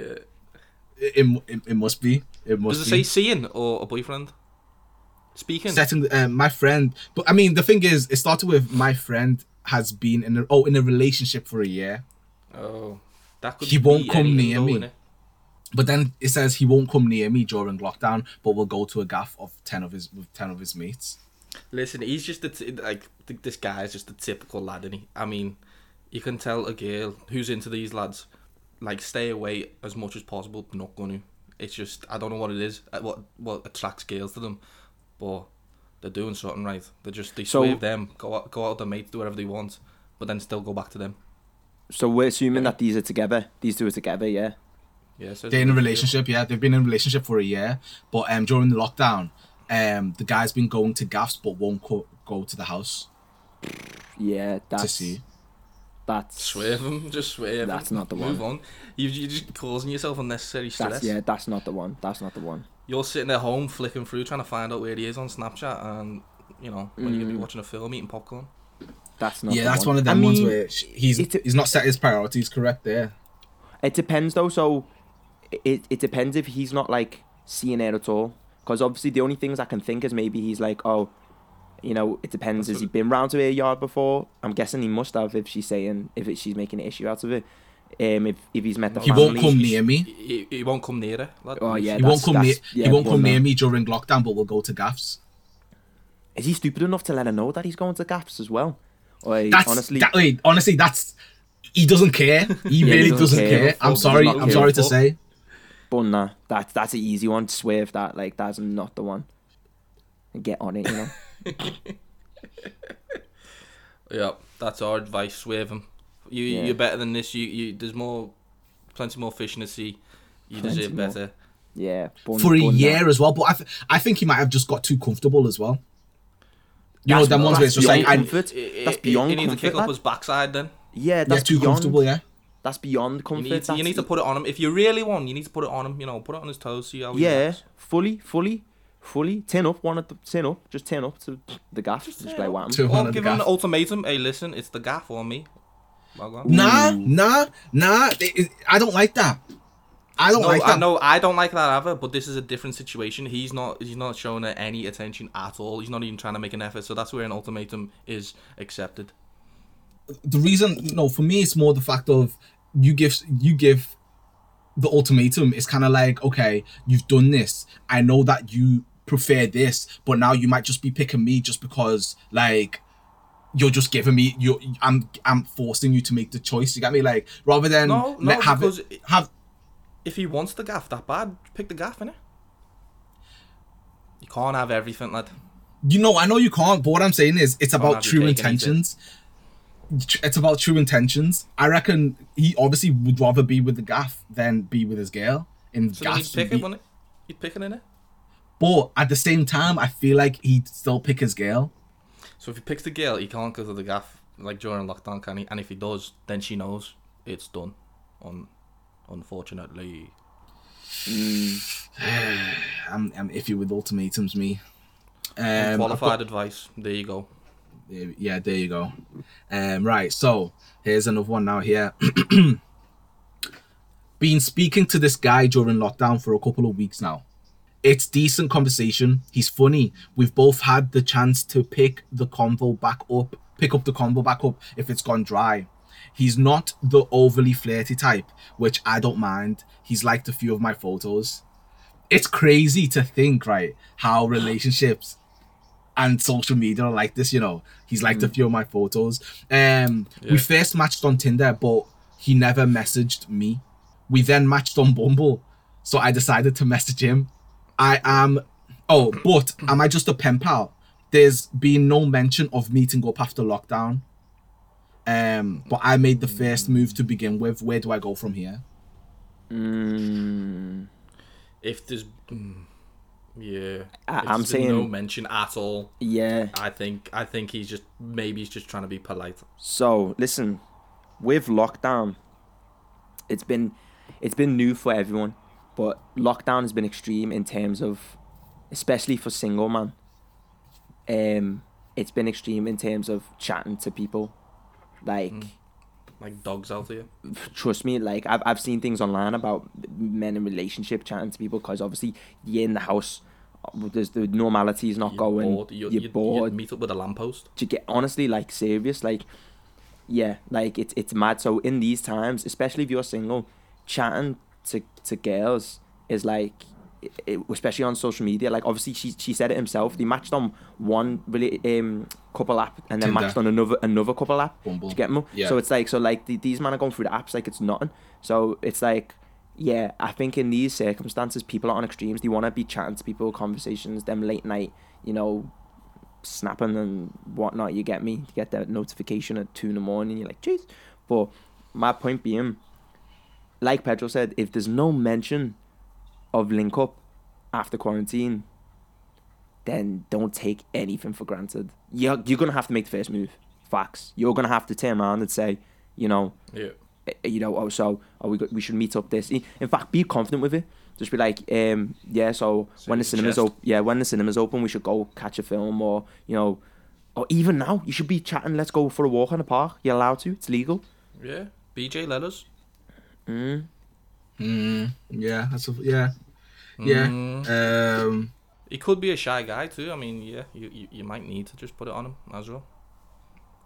It, it, it, it must be. It must Does it be. say seeing or a boyfriend? Speaking. setting um, my friend but i mean the thing is it started with my friend has been in a oh in a relationship for a year Oh, that could He won't come near me. innit? but then it says he won't come near me during lockdown but will go to a gaff of 10 of his with 10 of his mates Listen, he's just a t- like th- this guy is just a typical lad, and he. I mean, you can tell a girl who's into these lads, like stay away as much as possible. Not gonna. It's just I don't know what it is. uh, What what attracts girls to them, but they're doing something right. They just they So- swerve them, go out, go out with their mates, do whatever they want, but then still go back to them. So we're assuming that these are together. These two are together. Yeah. Yeah, so they're in a relationship yeah they've been in a relationship for a year but um during the lockdown um the guy's been going to gaffs but won't co- go to the house Yeah. That's see. That's Swerve him, just swerve. That's him. not the Move one. on. You you're just causing yourself unnecessary stress. that's yeah. That's not the one. That's not the one. You're sitting at home flicking through trying to find out where he is on Snapchat, and you know when you could be Mm. watching a film eating popcorn. That's not. yeah, the that's one. one of them I ones mean, where he's a- he's not set his priorities correct there. It depends though. So it it depends if he's not like seeing it at all. Because obviously the only things I can think is maybe he's like, oh, you know, it depends. That's Has he been round to her yard before? I'm guessing he must have if she's saying if it, she's making an issue out of it. Um, if if he's met the He family, won't come near me. He, he won't come near her. lad. Oh, yeah. he won't come near. yeah, he won't come near me during lockdown, but we'll go to gaffs. Is he stupid enough to let her know that he's going to gaps as well? Or That's honestly, that, wait, honestly, that's he doesn't care. He Yeah, he really doesn't doesn't care. care. I'm sorry. I'm care. sorry to say. But nah, that that's an easy one. Swerve that like that's not the one. And get on it, you know. Yeah, that's our advice. Swerve him. You Yeah. you're better than this. You you there's more, plenty more fish in the sea. You Plenty deserve more. better. Yeah, bun, For a bun that. year as well, but I, th- I think he might have just got too comfortable as well. You know, That's- them ones where it's just that's like, I, beyond comfort. He- That's beyond He needs to comfort, kick up his backside then. Yeah, yeah, that's too beyond. comfortable, yeah. That's beyond You need, to, you need to put it on him. If you really want, you need to put it on him. You know, put it on his toes. See how he Yeah, reacts. fully, fully, fully. Turn up, one at the turn up. Just turn up to the gaff. Just, turn like up. what? To- Or one of give the him an ultimatum. Hey, listen, it's the gaff or me. Well. Nah, nah, nah. it- it- I don't like that. I don't No, like I that. know I don't like that either, but this is a different situation. He's not he's not showing her any attention at all. He's not even trying to make an effort. So that's where an ultimatum is accepted. The reason you know for me it's more the fact of you give you give the ultimatum. It's kind of like okay you've done this. I know that you prefer this but now you might just be picking me just because like you're just giving me you i'm i'm forcing you to make the choice you got me? Like rather than No, no, let have because it have If he wants the gaff that bad, pick the gaff innit? You can't have everything, lad. you know i know you can't but what i'm saying is it's about true intentions it's about true intentions i reckon he obviously would rather be with the gaff than be with his girl in So then he'd pick it, be- wouldn't he? He'd pick it in it. But at the same time, I feel like he'd still pick his girl. So if he picks the girl, he can't because of the gaff, like during lockdown, can he? And if he does, then she knows it's done. Un- unfortunately. I'm, I'm iffy with ultimatums, me. Um, Qualified got- advice. There you go. Yeah, there you go. Um, right, so here's another one now. Here, been speaking to this guy during lockdown for a couple of weeks now. It's decent conversation. He's funny. We've both had the chance to pick the convo back up, pick up the convo back up if it's gone dry. He's not the overly flirty type, which I don't mind. He's liked a few of my photos. It's crazy to think, right, how relationships and social media are like this, you know. He's liked a few of my photos. Um we first matched on Tinder, but he never messaged me. We then matched on Bumble. So I decided to message him. I am oh, but am I just a pen pal? There's been no mention of meeting up after lockdown. Um, but I made the first move to begin with. Where do I go from here? Mm, If there's. Mm, yeah. I, I'm there's no mention at all. yeah. I think I think he's just maybe he's just trying to be polite. So listen, with lockdown, it's been it's been new for everyone, but lockdown has been extreme in terms of, especially for single man. Um, it's been extreme in terms of chatting to people, like. Like dogs out here. trust me, like I've I've seen things online about men in relationship chatting to people because obviously you're in the house, uh, there's the normality is not You're going. bored. You're, You're, you'd- bored. Meet up with a lamppost. to get honestly like serious, like yeah, like it's it's mad. So in these times, especially if you're single, chatting to to girls is like. It, especially on social media, like obviously she she said it himself. They matched on one really um couple app and then Tinder. matched on another another couple app. Bumble. You get me? Yeah. So it's like so like the, these men are going through the apps like it's nothing. So it's like yeah, I think in these circumstances, people are on extremes. They want to be chatting to people, conversations, them late night, you know, snapping and whatnot. You get me? You get that notification at two in the morning. You're like, jeez. But my point being, like Pedro said, if there's no mention of link up after quarantine, then don't take anything for granted. You're, you're gonna have to make the first move. Facts. You're gonna have to turn around and say, You know, Yeah. eh, you know, oh, so oh, we we should meet up this. In fact, be confident with it. Just be like, um, yeah. So Say when the cinemas open, yeah, when the cinemas open, we should go catch a film, or you know, or even now, you should be chatting. Let's go for a walk in the park. You're allowed to. It's legal. Yeah. BJ Letters. Mm. Mm, yeah, that's a, yeah, yeah. Mm. Um, He could be a shy guy too. I mean, yeah, you, you, you might need to just put it on him as well.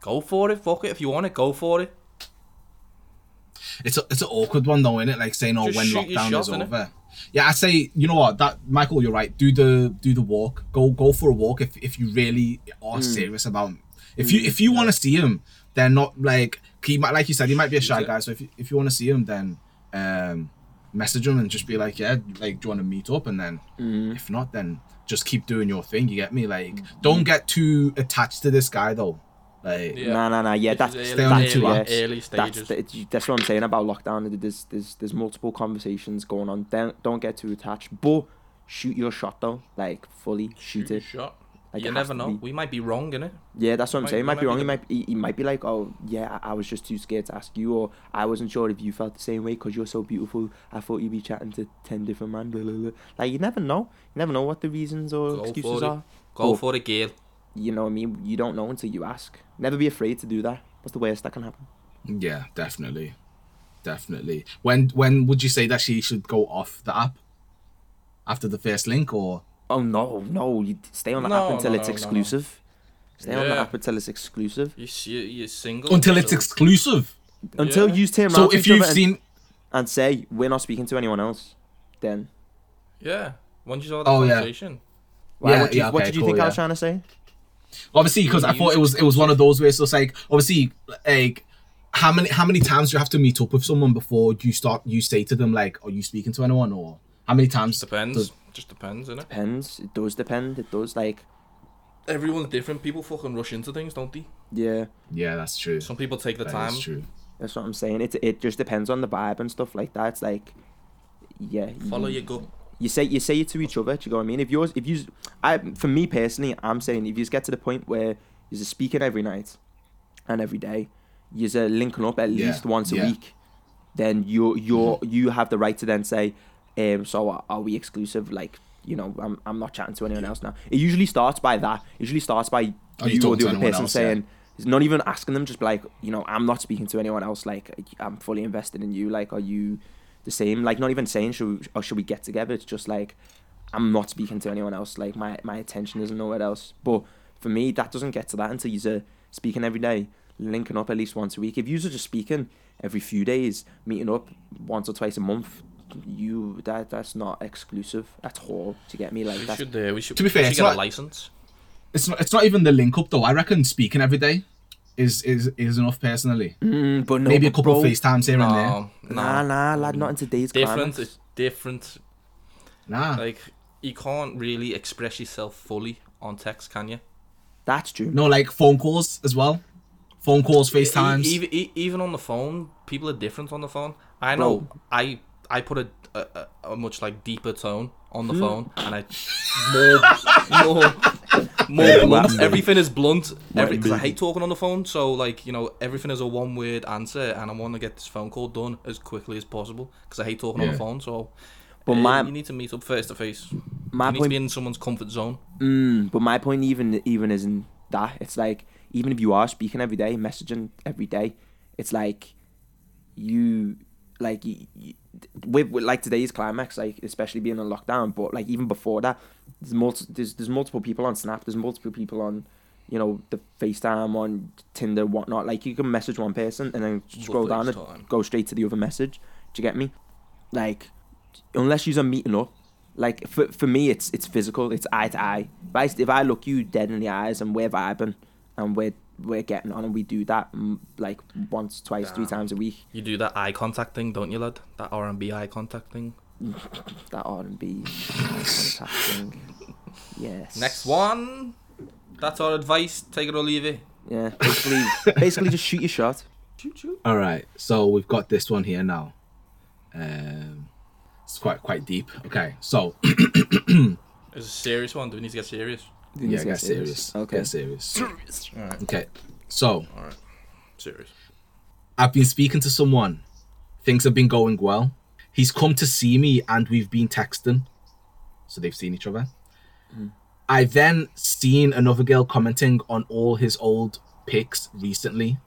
Go for it. Fuck it. If you want it, go for it. it's a, it's an awkward one though, isn't it? Like saying, "Oh, Just when lockdown shot, is innit? over." Yeah, I say, you know what, that Michael, you're right. Do the do the walk. Go go for a walk if if you really are Hmm. serious about. If you if you want to see him, then not like he might like you said he might be a shy guy. So if you, if you want to see him, then um message him and just be like, yeah, like do you want to meet up? And then Mm. if not, then just keep doing your thing. You get me? Like, don't get too attached to this guy though. Like, Yeah. Nah, nah, nah. Yeah, This that's is Stay on early, the early, apps. early that's stages. the, that's what I'm saying about lockdown. There's there's there's multiple conversations going on. Don't don't get too attached, but shoot your shot though, like fully shoot, your it. shot. Like, you never know. be. We might be wrong in it. Yeah, that's what I'm Might- saying. you Might be wrong. be He might he, he might be like, oh yeah, I I was just too scared to ask you, or I wasn't sure if you felt the same way because you're so beautiful. I thought you'd be chatting to ten different men. Blah, blah, blah. Like you never know. You never know what the reasons or Go excuses are. Go Oh. for it, girl. You know what I mean? You don't know until you ask. Never be afraid to do that. What's the worst that can happen? Yeah, definitely, definitely. When when would you say that she should go off the app? After the first link, or Oh no, no! You stay on the No, app until no, it's no, no, no. exclusive. Stay on the Yeah. app until it's exclusive. You see, you're single until it's so- exclusive? Until Yeah. you turn around So to if each you've other and, seen, and say we're not speaking to anyone else, then Yeah. Once you saw the Oh, yeah. conversation. why, Yeah, what, do you, yeah, what okay, did you cool, think I was yeah. trying to say? obviously, because I thought it was it was one of those where it's just like obviously like how many how many times do you have to meet up with someone before you start you say to them like, are you speaking to anyone, or how many times? Depends. does- Just depends, innit? Depends. It does depend. It does like Everyone's different. People fucking rush into things, don't they? yeah. yeah, that's true. Some people take the That time. is true. That's what I'm saying. It it just depends on the vibe and stuff like that. It's like yeah. Follow you, your gut. you say you say it to each other. Do you know what I mean? If yours, if you, I for me personally, I'm saying if you get to the point where you're speaking every night and every day, you're linking up at Yeah, least once a yeah. week, then you you you have the right to then say, um, so are- are we exclusive? Like you know, I'm I'm not chatting to anyone else now. It usually starts by that. It usually starts by Oh, you or the other person else, saying. It's not even asking them, just like, you know, I'm not speaking to anyone else. Like, I'm fully invested in you. Like, are you the same? Like, not even saying should we, or should we get together. It's just like, I'm not speaking to anyone else. Like, my my attention isn't nowhere else. But for me, that doesn't get to that until you're speaking every day, linking up at least once a week. If you're just speaking every few days, meeting up once or twice a month, you that that's not exclusive at all. To get me like We that's should, uh, we should, To be fair, we it's get not- a license. It's not it's not even the link up though. I reckon speaking every day is is is enough personally. Mm, but no, Maybe a couple bro, of FaceTimes here and there. No, no. Nah, nah, lad, not in today's different. climate. It's different. Nah. Like you can't really express yourself fully on text, can you? That's true. No, like phone calls as well. Phone calls, FaceTimes. Even, even on the phone, people are different on the phone. I know. Bro. I I put a, a a- much like deeper tone on Hmm. the phone, and I more more more blunt. Everything is blunt. Every because I hate talking on the phone. So like you know everything is a one word answer, and I want to get this phone call done as quickly as possible because I hate talking on Yeah. the phone. So. But uh, my- you need to meet up face to face. My You need to point be in someone's comfort zone. Mm, but my point even even isn't that. It's like even if you are speaking every day, messaging every day, it's like you like you, you, with, with like today's climax, like especially being on lockdown. But like even before that, there's multi, there's there's multiple people on Snap. There's multiple people on you know the FaceTime on Tinder, whatnot. Like you can message one person and then scroll down and FaceTime. go straight to the other message. Do you get me? Like unless you're meeting up. Like for for me, it's it's physical. It's eye to eye. If I, if I look you dead in the eyes and we're vibing and we're we're getting on and we do that mm, like once, twice, three times a week. You do that eye contact thing, don't you, lad? That R and B eye contact thing. That R and B contact thing. Yes. Next one. That's our advice. Take it or leave it. Yeah. Basically, basically just shoot your shot. Choo choo. All right, so we've got this one here now. Um, it's quite quite deep. Okay, so It's a serious one. Do we need to get serious? You yeah, to get serious. Okay. Get serious. Alright. Okay, so All right. Serious. I've been speaking to someone. Things have been going well. He's come to see me and we've been texting. So they've seen each other. I then seen another girl commenting on all his old pics recently.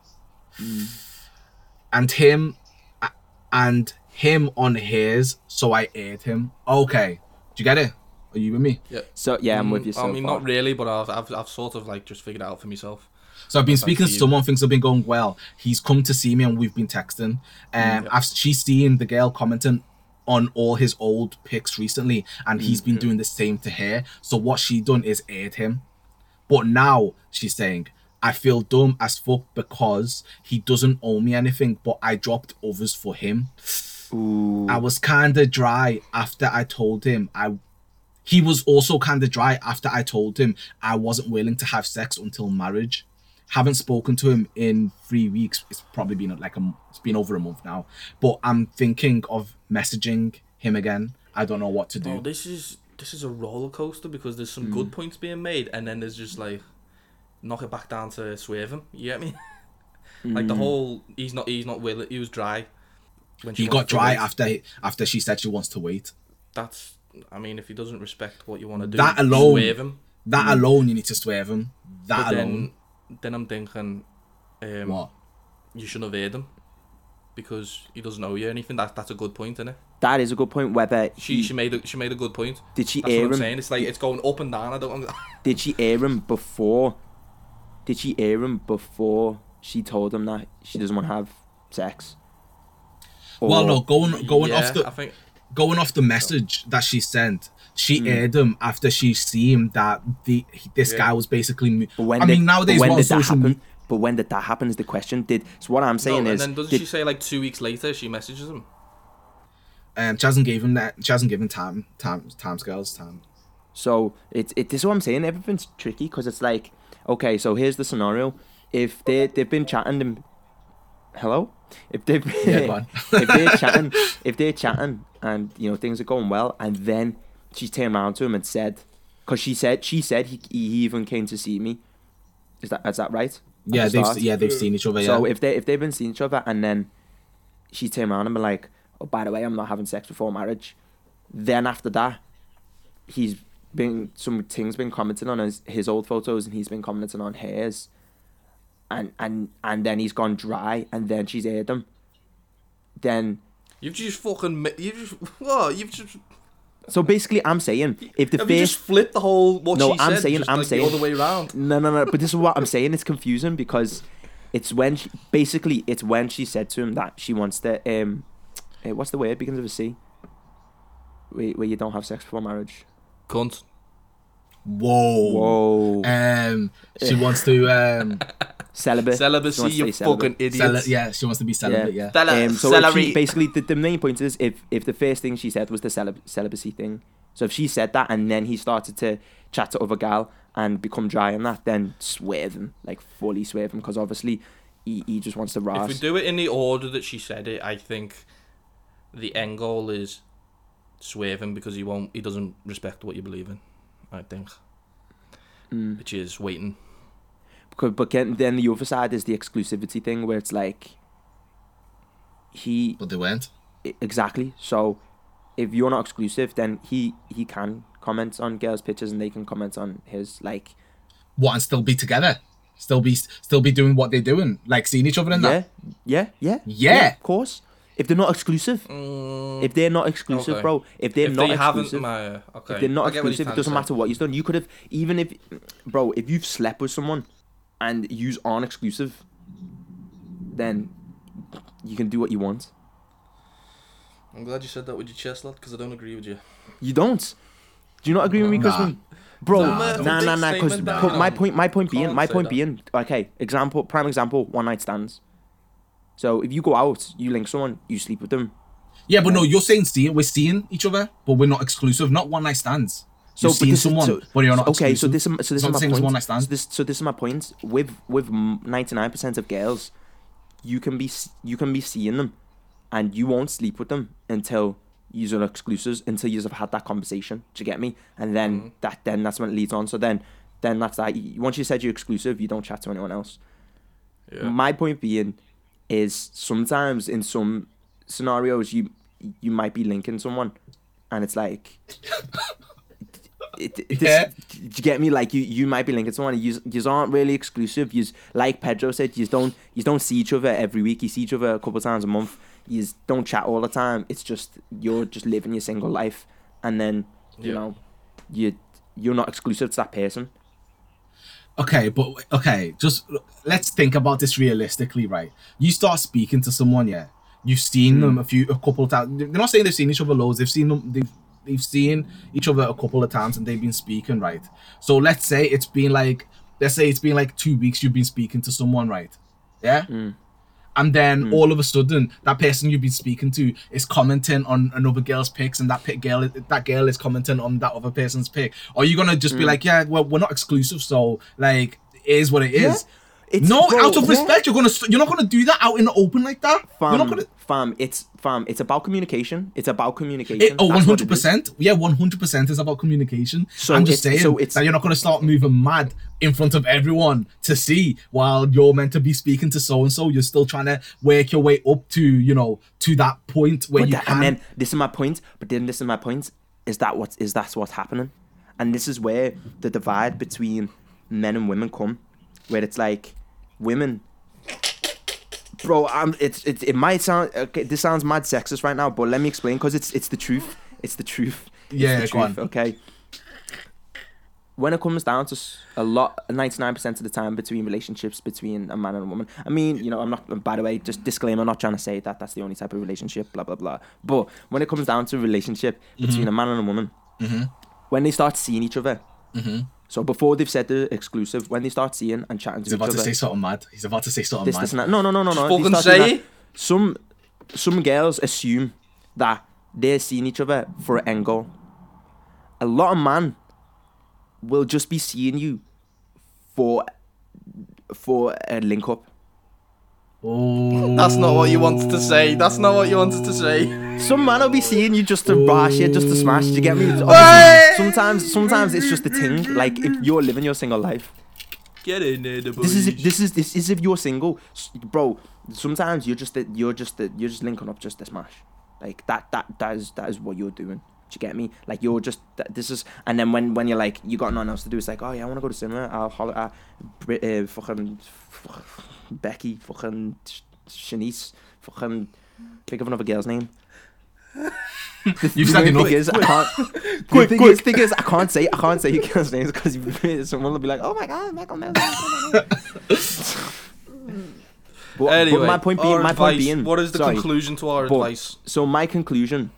And him and him on his, so I aired him. Okay. Do you get it? Are you with me? Yeah. So yeah, I'm with Mm, you. So I mean, far. not really, but I've, I've, I've sort of like just figured it out for myself. So I've been speaking to someone, things have been going well. He's come to see me and we've been texting. Um, yeah. I've she's seen the girl commenting on all his old pics recently, and he's been doing the same to her. So what she done is aired him. But now she's saying, I feel dumb as fuck because he doesn't owe me anything, but I dropped others for him. Ooh. I was kinda dry after I told him I he was also kinda dry after I told him I wasn't willing to have sex until marriage. Haven't spoken to him in three weeks. It's probably been like a it's been over a month now. But I'm thinking of messaging him again. I don't know what to do. Oh, this is this is a roller coaster because there's some mm. good points being made, and then there's just like knock it back down to swerve him. You get me? like the mm. whole he's not he's not willing. He was dry. When he got dry after after she said she wants to wait. That's. I mean, if he doesn't respect what you want to do, That alone- swerve him. That alone you need to swerve him. That But alone. then, then I'm thinking, um, what? you shouldn't have heard him because he doesn't owe you anything. That that's a good point, isn't it? that is a good point. Whether She he, she made a, she made a good point. did she That's air him? saying. It's like it's going up and down. I don't. Did she air him before? Did she air him before she told him that she doesn't want to have sex? Well no, going going yeah, off the I think going off the message that she sent, she Hmm. aired him after she seen that the this Yeah. guy was basically. But when I did, mean, nowadays but when did that social happen? me- But when did that happen? Is the question. Did so? What I'm no, saying and is, then doesn't did, she say like two weeks later she messages him? um, she hasn't given that. She hasn't given time, time, time scales, time. So it's it. This is what I'm saying. Everything's tricky because it's like, okay, so here's the scenario. If they they've been chatting, and, hello. If they've Yeah, if they're chatting, if they're chatting, and you know things are going well, and then she turned around to him and said, because she said she said he, he even came to see me. Is that is that right? At Yeah, the they've yeah they've seen each other. Yeah. So if they if they've been seeing each other and then she turned around and be like, "Oh, by the way, I'm not having sex before marriage," then after that, he's been some things been commenting on his, his old photos and he's been commenting on hers, and and and then he's gone dry and then she's aired him. Then You've just fucking mi- you've just what you've just so basically, I'm saying if the have you just flipped the whole what No, she I'm said saying- just I'm like saying- the way around. No, no, no. But this is what I'm saying. It's confusing because it's when she basically it's when she said to him that she wants to um, uh, what's the word begins with a C. Where, where you don't have sex before marriage. Cunt. Whoa. Whoa. Um, she wants to um, Celibate. Celibacy, She wants to you stay celibate. fucking idiot. cele- yeah, she wants to be celibate. Yeah. Cele- Um, so if celery. she, basically, the, the main point is if if the first thing she said was the celib- celibacy thing. So if she said that and then he started to chat to other gal and become dry on that, then swerve him like fully swerve him because obviously he, he just wants to If we do it in the order that she said it, I think the end goal is swerve him because he won't. He doesn't respect what you believe in. I think, Mm. which is waiting. Because, but then, then the other side is the exclusivity thing where it's like he But they weren't. Exactly. So if you're not exclusive, then he he can comment on girls' pictures and they can comment on his. Like What and still be together, still be still be doing what they're doing, like seeing each other in yeah, that. yeah, yeah, Yeah. Of course. If they're not exclusive, Mm, if they're not exclusive, Okay. bro, if they're if not they haven't, exclusive, my, okay. if they're not I get what he's exclusive, it doesn't say. matter what you've done. You could have even if, bro, if you've slept with someone and use aren't exclusive, then you can do what you want. I'm glad you said that with your chest, lad, because I don't agree with you. You don't. Do you not agree with me, Nah. Crispin? Bro, Nah, nah, I don't nah, nah, Because statement my point, my point being, Can't my point that. being, okay, example, prime example, one night stands. So if you go out, you link someone, you sleep with them. Yeah, but no, you're saying seeing we're seeing each other, but we're not exclusive. Not one night stands. So you're but this is- someone, so- but you're not okay. exclusive. So this, is, so this It's is my the same as point. one night So this, so this is my point. With with ninety nine percent of girls, you can be you can be seeing them, and you won't sleep with them until you're exclusives until you have had that conversation. Do you get me? And then Mm-hmm. that then that's when it leads on. So then then that's that. Once you said you're exclusive, you don't chat to anyone else. Yeah. My point being, is sometimes in some scenarios you you might be linking someone, and it's like. It, it, this, Yeah. you get me? Like you, you might be linking someone. You, you aren't really exclusive. You, like Pedro said, you don't, you don't see each other every week. You see each other a couple times a month. You don't chat all the time. It's just you're just living your single life, and then you Yeah. know, you you're not exclusive to that person. Okay, but okay, just let's think about this realistically, right? You start speaking to someone, yeah. You've seen hmm. them a few, a couple of times. They're not saying they've seen each other loads. They've seen them. They've they've seen each other a couple of times, and they've been speaking, right? So let's say it's been like, let's say it's been like two weeks. You've been speaking to someone, right? Yeah. Hmm. And then hmm. all of a sudden, that person you've been speaking to is commenting on another girl's pics, and that pic girl, that girl is commenting on that other person's pic. Are you gonna just be hmm. like, yeah, well, we're not exclusive, so like, it is what it is. It's- no, bro, out of respect, you're gonna you're not gonna do that out in the open like that. Fam, you're not gonna. fam, it's fam, it's about communication. It's about communication. It, oh, one hundred percent. Yeah, one hundred percent is about communication. So I'm just saying so it's- that you're not gonna start moving mad in front of everyone to see while you're meant to be speaking to so and so. You're still trying to work your way up to you know to that point where you that- can. and then this is my point. But then this is my point. Is that what is that's what's happening, and this is where the divide between men and women come, where it's like women. Bro, I'm. It's it. It might sound. Okay, this sounds mad sexist right now, but let me explain because it's it's the truth. It's the truth. It's Yeah, the truth. Okay. When it comes down to a lot, ninety nine percent of the time between relationships between a man and a woman. I mean, you know, I'm not. By the way, just disclaimer. I'm not trying to say that that's the only type of relationship. Blah blah blah. But when it comes down to a relationship Mm-hmm. between a man and a woman, when they start seeing each other. Mm-hmm. So before they've said they're exclusive, when they start seeing and chatting to each other, He's each about to other, say something mad. He's about to say something this, mad. this, and that. No, no, no, no, no. Fucking They start doing say that. Some some girls assume that they're seeing each other for an end goal. A lot of man will just be seeing you for for a link up. Oh, That's not what you wanted to say. That's not what you wanted to say. Some man will be seeing you just to bash it, just to smash. Do you get me? It's Hey! obviously- Sometimes, sometimes it's just a thing. Like if you're living your single life, Get in there, the this is this is this is if you're single, bro. Sometimes you're just you're just you're just linking up just to smash, like that that that is that is what you're doing. Do you get me? Like you're just this is, and then when when you're like you got nothing else to do, it's like oh yeah, I want to go to cinema. I'll holler at Brit, uh, fucking Becky, fucking Sh- Shanice, fucking think of another girl's name. You've The said weird enough. thing is, I can't. Quick, the thing quick. Is, thing is, I can't say I can't say your girls' names because someone will be like, "Oh my god, Michael Mills." but, Anyway, but my point being, our my point being, what is the sorry, conclusion to our but- advice? So my conclusion,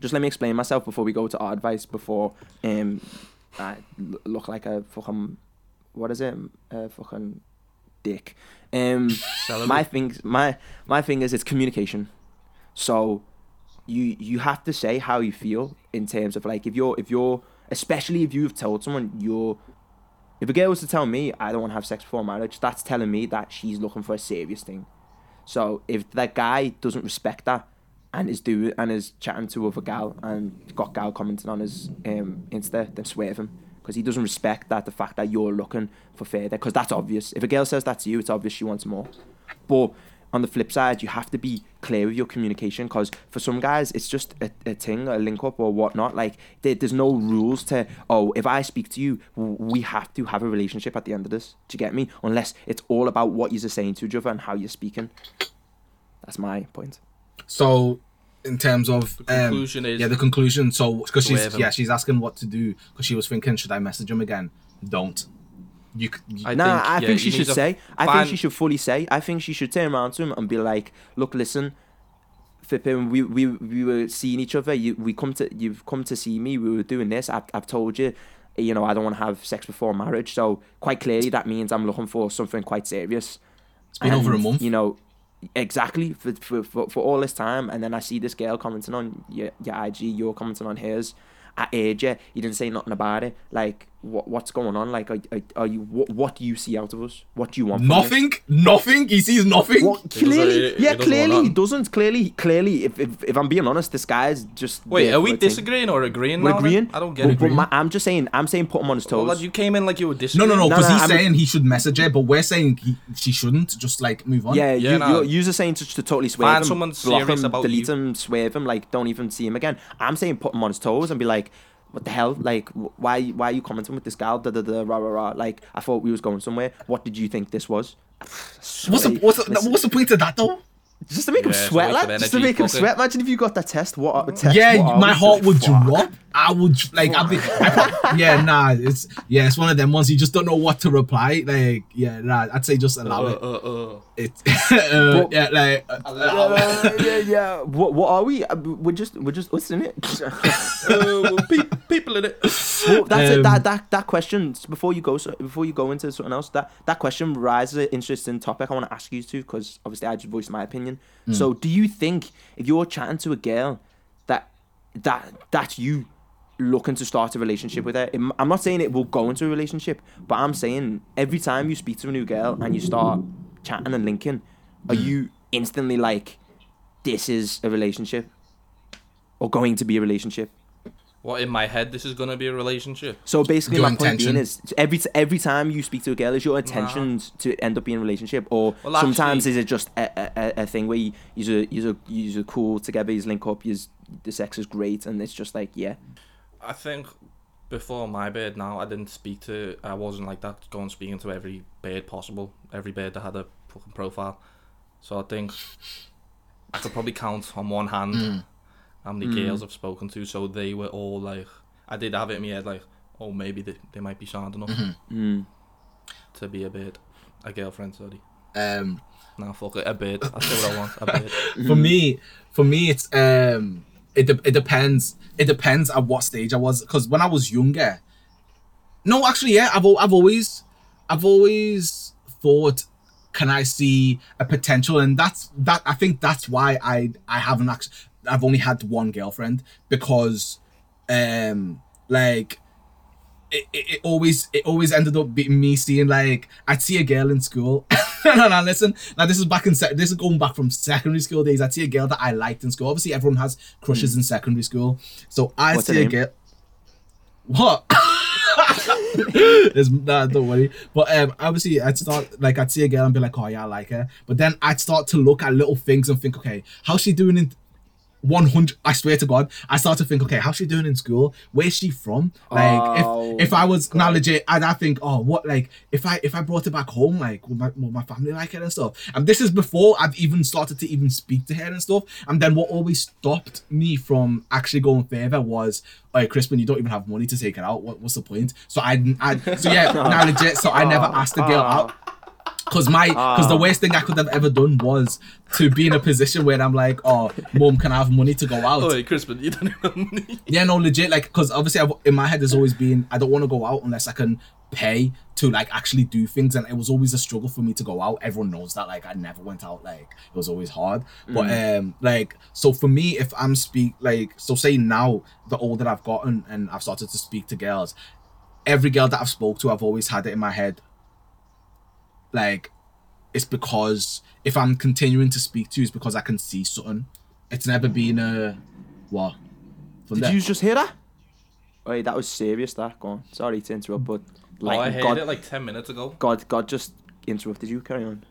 just let me explain myself before we go to our advice. Before um, I l- look like a fucking what is it? A fucking dick. Um, my thing, my my thing is it's communication. So you you have to say how you feel in terms of like if you're if you're especially if you've told someone you're if a girl was to tell me I don't want to have sex before marriage, that's telling me that she's looking for a serious thing. So if that guy doesn't respect that and is doing and is chatting to other gal and got gal commenting on his um, Insta, then swerve him because he doesn't respect that the fact that you're looking for further because that's obvious. If a girl says that to you, it's obvious she wants more. But on the flip side, you have to be clear with your communication because for some guys, it's just a, a thing, a link up or whatnot. Like there, there's no rules to oh, if I speak to you, we have to have a relationship at the end of this. Do you get me? Unless it's all about what you're saying to each other and how you're speaking. That's my point. So, in terms of um, conclusion is- yeah, the conclusion. So, because she's yeah, she's asking what to do because she was thinking, should I message him again? Don't. You. you I nah, think, I yeah, think she should say. I think she should fully say. I think she should turn around to him and be like, "Look, listen, Fippin, we we we were seeing each other. You we come to you've come to see me. We were doing this. I've I've told you, you know, I don't want to have sex before marriage. So quite clearly, that means I'm looking for something quite serious. It's been over a month. You know, exactly for, for for for all this time, and then I see this girl commenting on your your IG. You're commenting on hers. I heard you. You didn't say nothing about it. Like what what's going on? Like, are, are, are you what, what do you see out of us? What do you want? from us? Nothing. Nothing. He sees nothing. Well, doesn't- clearly, he- yeah, he doesn't clearly he doesn't. Clearly, clearly, if, if if I'm being honest, this guy's just. Wait, are we for a thing. disagreeing or agreeing We're now? then? agreeing. I don't get But- it. but my- I'm just saying. I'm saying put him on his Well, toes. lad, you came in like you were No, disagreeing. no, no. No, Because no, he's I'm- saying he should message her, but we're saying he, she shouldn't. Just like move on. yeah, Yeah, you, nah. you're, you're saying to, to totally swerve Find him, someone block serious him, about delete you. him, swerve him, like don't even see him again. I'm saying put him on his toes and be like, what the hell? Like, why why are you commenting with this gal? Da da da rah rah rah. Like, I thought we was going somewhere. What did you think this was? What's the what's the, what's the point of that though? Just to make him Yeah, it's a sweat, waste lad. Just to make him fuck sweat. Imagine if you got that test. What uh, test? yeah, what my heart would Fuck. drop. I would like. I'd be, I prob- yeah, nah. It's yeah. It's one of them ones you just don't know what to reply. Like yeah, nah. I'd say just allow Uh, it. uh, uh. It uh, But- yeah, like uh, Uh, yeah, yeah. What, what are we? Uh, We're just, we're just, what's in it? Uh, pe- people in it. Well, that's it. Um, That that that question before you go so before you go into something else. That that question raises an interesting topic. I want to ask you to because obviously I just voiced my opinion. Hmm. So, do you think if you're chatting to a girl that that that's you looking to start a relationship with her? Im- I'm not saying it will go into a relationship, but I'm saying every time you speak to a new girl and you start chatting and linking, are hmm. you instantly like, this is a relationship, or going to be a relationship? What in my head? This is gonna be a relationship. So basically, Your my point being is every every time you speak to a girl, is your intentions to end up being a relationship, or Well, sometimes is it just a, a, a- a thing where you you you you cool together, you link up, you the sex is great, and it's just like yeah, I think before my bed now, I didn't speak to. I wasn't like that, going speaking to every bird possible, every bird that had a fucking profile. So I think I could probably count on one hand mm. How many girls I've spoken to. So they were all like, I did have it in my head like, oh maybe they, they might be sound enough mm. to be a bird, a girlfriend. Sorry, um nah fuck it, a bird. That's what I want, a bird. for me for me it's um it, de- it depends it depends at what stage i was because when i was younger no actually yeah i've, I've always i've always thought can i see a potential and that's that i think that's why i i haven't actually i've only had one girlfriend because um like it, it, it always it always ended up being me seeing like I'd see a girl in school. no, no, listen. Now this is back in sec- this is going back from secondary school days. I'd see a girl that I liked in school. Obviously, everyone has crushes in secondary school. So I see a girl. What? There's, nah, don't worry. But um, obviously, I'd start like I'd see a girl and be like, "Oh yeah, I like her." But then I'd start to look at little things and think, "Okay, how's she doing in 100 i swear to god i start to think okay how's she doing in school? Where's she from? Like Oh, if if i was now legit i'd I think oh what like if i if i brought it back home like would my, my family like it and stuff? And this is before i've even started to even speak to her and stuff. And then what always stopped me from actually going further was oh hey, crispin you don't even have money to take it out. What, what's the point? So i i so yeah now legit so i never oh, asked the girl out ah. Cause my, cause the worst thing I could have ever done was to be in a position where I'm like, oh, mom, can I have money to go out? Oh, hey, Crispin, you don't have money. Yeah, no, legit. Like, cause obviously, I've, in my head, there's always been, I don't want to go out unless I can pay to like actually do things, and it was always a struggle for me to go out. Everyone knows that. Like, I never went out. Like, it was always hard. But um, like, so for me, if I'm speak like, so say now, the older I've gotten and I've started to speak to girls, every girl that I've spoke to, I've always had it in my head. Like, it's because if I'm continuing to speak to you, it's because I can see something. It's never been a what. From Did there. you just hear that? Wait, that was serious. That go on. Sorry to interrupt, but like oh, I heard God, it like ten minutes ago. God, God just interrupted you. Carry on.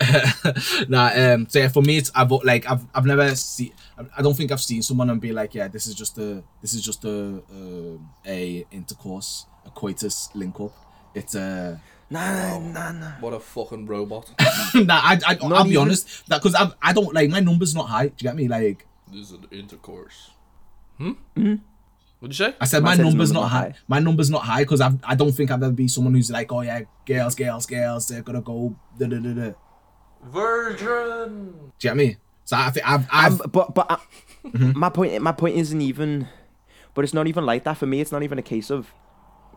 nah, um, so yeah, for me, it's I've like I've I've never seen. I don't think I've seen someone and be like, yeah, this is just a this is just a uh, a intercourse, a coitus link up. It's a Nah, nah, nah. What a fucking robot. nah. I, I I'll be even- honest that because I I don't like my number's not high. Do you get me? Like this is an intercourse. Hmm? What'd you say? I said, Man my number's number's not not high. high. My number's not high because I I don't think I've ever be someone who's like, oh yeah, girls, girls, girls, they're gonna go. Da, da, da, da. Virgin. Do you get me? So I think I've I've Um, but but uh, my point my point isn't even. But it's not even like that for me. It's not even a case of,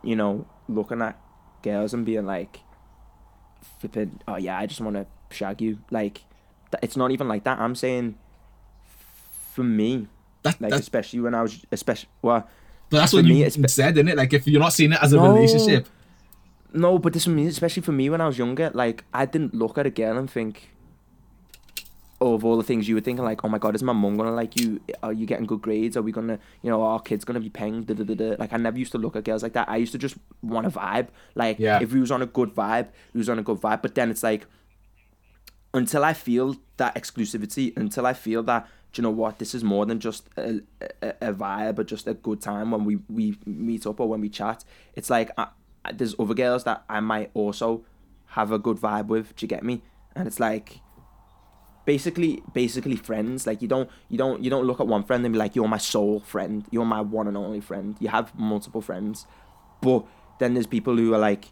you know, looking at girls and being like, flipping. Oh yeah, I just want to shag you. Like, it's not even like that. I'm saying, for me, that, like that, especially when I was especially well, But that's For what me, you it's- said, isn't it? Like if you're not seeing it as a No. relationship, No, but this for me, especially for me when I was younger, like I didn't look at a girl and think of all the things you were thinking, like, oh my god, is my mum gonna like you? Are you getting good grades? Are we gonna, you know, are our kids gonna be paying? Da, da, da, da. Like I never used to look at girls like that. I used to just want a vibe. Like Yeah. if we was on a good vibe, we was on a good vibe. But then it's like until I feel that exclusivity, until I feel that, do you know what, this is more than just a, a, a vibe or just a good time when we, we meet up or when we chat. It's like I, I- there's other girls that I might also have a good vibe with. Do you get me? And it's like basically basically friends like you don't you don't you don't look at one friend and be like you're my sole friend you're my one and only friend you have multiple friends but then there's people who are like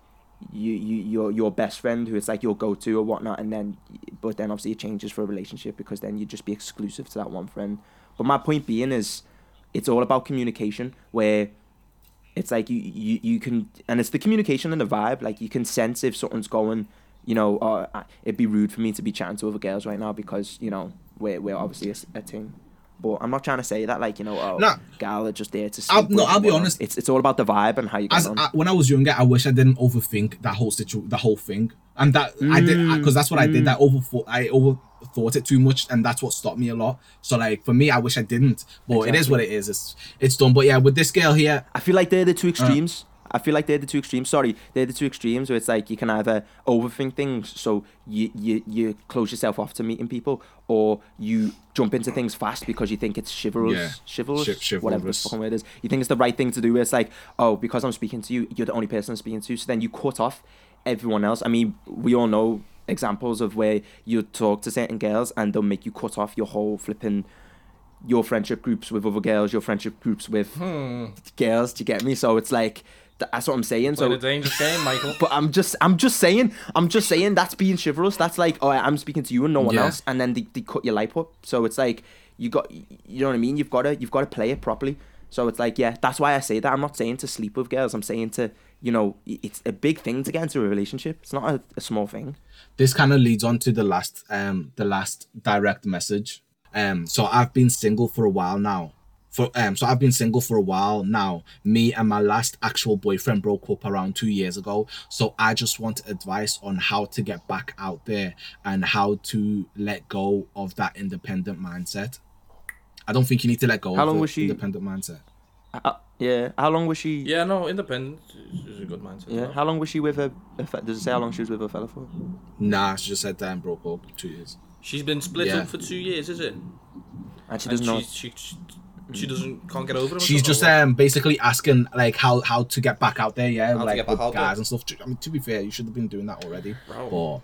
you you your your best friend who it's like your go to or whatnot, and then but then obviously it changes for a relationship because then you just be exclusive to that one friend. But my point being is, it's all about communication where. It's like you, you you can and it's the communication and the vibe. Like you can sense if something's going, you know. Uh, it'd be rude for me to be chatting to other girls right now because you know we're we're obviously a team. But I'm not trying to say that like you know oh Nah. gal are just there to. I'll- no, I'll be whatnot. honest. It's it's all about the vibe and how you as on. I, when I was younger, I wish I didn't overthink that whole situ, the whole thing, and that I did because that's what I did. I overthought, I overthought it too much, and that's what stopped me a lot. So like for me, I wish I didn't, but it is what it is. It's it's done. But yeah, with this girl here, I feel like they're the two Uh. I feel like they're the two extremes. Sorry, they're the two extremes where it's like you can either overthink things, so you you, you close yourself off to meeting people, or you jump into things fast because you think it's chivalrous, Yeah. chivalrous, Chi- whatever the chivalrous. fucking word is. You think it's the right thing to do. Where it's like, oh, because I'm speaking to you, you're the only person I'm speaking to. So then you cut off everyone else. I mean, we all know examples of where you talk to certain girls and they'll make you cut off your whole flipping your friendship groups with other girls, your friendship groups with hmm. girls. Do you get me? So it's like that's what I'm saying. Playing So, a dangerous game, Michael. but I'm just I'm just saying I'm just saying that's being chivalrous. That's like oh I'm speaking to you and no one Yeah. else, and then they, they cut your life up. So it's like you got you know what I mean. You've got to you've got to play it properly. So it's like yeah, that's why I say that. I'm not saying to sleep with girls. I'm saying to you know it's a big thing to get into a relationship. It's not a, a small thing. this kind of leads on to the last um the last direct message. Um, so I've been single for a while now. For um, so I've been single for a while now. Me and my last actual boyfriend broke up around two years ago. So I just want advice on how to get back out there and how to let go of that independent mindset. I don't think you need to let go How of long the was she- independent mindset. Uh, yeah. How long was she? Yeah, no, independent is- is a good mindset. Yeah. How long was she with her? her Does it say how long she was with her fella for? Nah, she just said that and broke up two years. She's been split Yeah. up for two years, is it? And she And doesn't know. she's- She, she, she doesn't can't get over him. She's just um basically asking like how how to get back out there, yeah, to like get back with out there. guys and stuff. I mean, to be fair, you should have been doing that already. Bro.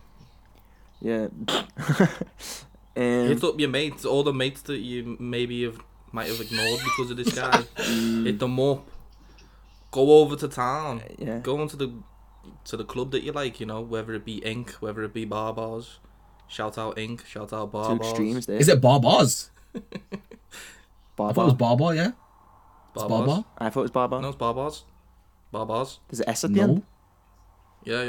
Yeah. Hit um, up your mates, all the mates that you maybe have might have ignored because of this guy. Hit them up. Go over to town. yeah. Go into the to the club that you like. You know, whether it be Ink, whether it be Bar Bars. Shout out Ink. Shout out Bar Two Bars. extremes there. Is it Barbars? Bar I thought it was Barbar, yeah. Bar Barbar. Bars. I thought it was Bar Bar. No, it's Bar Bars. Bar Bars. There's an S at the end. No. Yeah,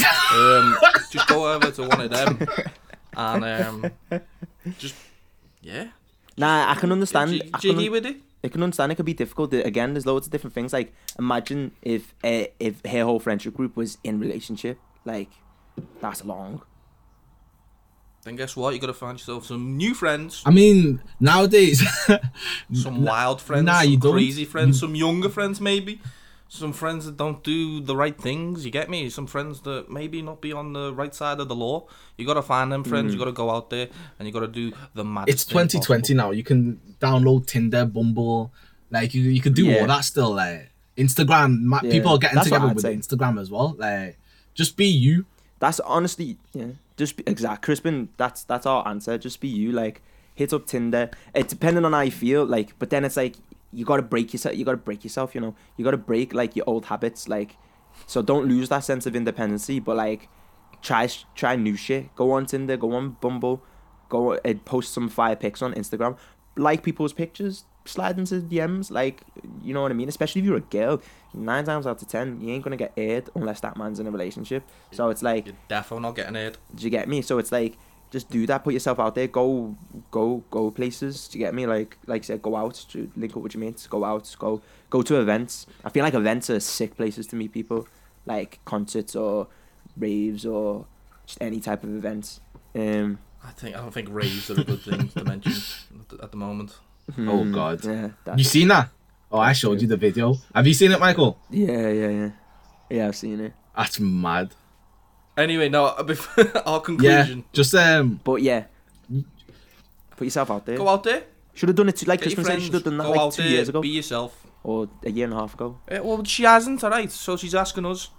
yeah. um, just go over to one of them and um, just yeah. Nah, I can understand. Jig- can, jiggy un- with it. I can understand it could be difficult. There- Again, there's loads of different things. Like, imagine if uh, if her whole friendship group was in relationship. Like, that's long. Then guess what? You gotta find yourself some new friends, I mean, nowadays, some wild friends, nah, some you don't. crazy friends, some younger friends maybe, some friends that don't do the right things. You get me? Some friends that maybe not be on the right side of the law. You gotta find them friends. You mm. gotta go out there and you gotta do the mad. it's 2020 now. You can download Tinder, Bumble, like you, you can do Yeah. all that still. Like Instagram, ma- Yeah, people are getting that's together with say. Instagram as well. Like, just be you. That's honestly, yeah. Just be, exact, Crispin. That's that's our answer. Just be you. Like, hit up Tinder. It depending on how you feel. Like, but then it's like you gotta break yourself. You gotta break yourself. You know, you gotta break like your old habits. Like, so don't lose that sense of independency. But like, try try new shit. Go on Tinder. Go on Bumble. Go and post some fire pics on Instagram. Like people's pictures. Slide into DMs. Like, you know what I mean. Especially if you're a girl. Nine times out of ten, you ain't gonna get aired unless that man's in a relationship. So it's like. You're definitely not getting it. Do you get me? So it's like just do that. Put yourself out there. Go, go, go places. Do you get me? Like, like I said, go out. To link up with your mates. Go out. Go, go to events. I feel like events are sick places to meet people, like concerts or raves or just any type of events. Um, I think I don't think raves are a good thing to mention at the moment. Oh, hmm, God. Yeah. That, You seen that? Oh, I showed you the video. Have you seen it, Michael? yeah, yeah, yeah. Yeah, I've seen it. That's mad. Anyway, now Before our Yeah, conclusion, just um, But yeah, put yourself out there. go out there. Should have done it to, like Get your Christmas. Day, friends. Should have done that go like out two there. years ago Be yourself. or a year and a half ago. Eh, well, she hasn't. All right. So she's asking us.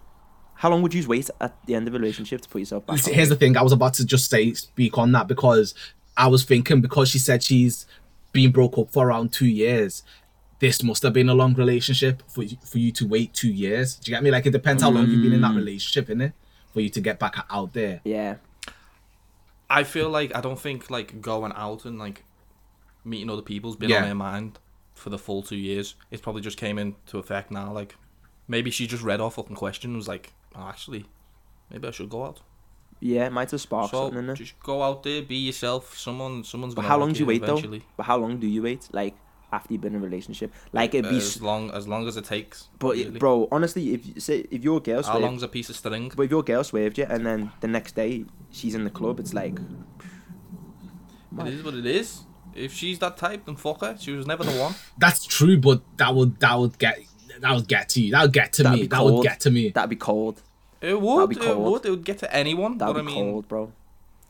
How long would you wait at the end of a relationship to put yourself back? See, out Here's the thing. I was about to just say speak on that because I was thinking because she said she's been broke up for around two years. This must have been a long relationship for you, for you to wait two years. Do you get me? Like it depends how long you've been in that mm. relationship, innit? For you to get back out there. Yeah. I feel like I don't think like going out and like meeting other people's been Yeah. on her mind for the full two years. It's probably just came into effect now. Like maybe she just read our fucking question and was like, oh, actually, maybe I should go out. Yeah, it might have sparked so something in there. just go out there, be yourself. Someone, someone's But how long do you wait eventually. though? But how long do you wait? Like after you've been in a relationship? Like it'd be. As long as long as it takes. but really. bro, honestly, if you say if your girl how swerved, long's a piece of string? but if your girl swerved you and then the next day she's in the club, it's like. It is what it is. If she's that type, then fuck her. She was never the one. That's true, but that would that would get that would get to you. That would get to That'd me. That would get to me. That'd be cold. It would. It would. It would get to anyone. That'd but be I mean, cold, bro.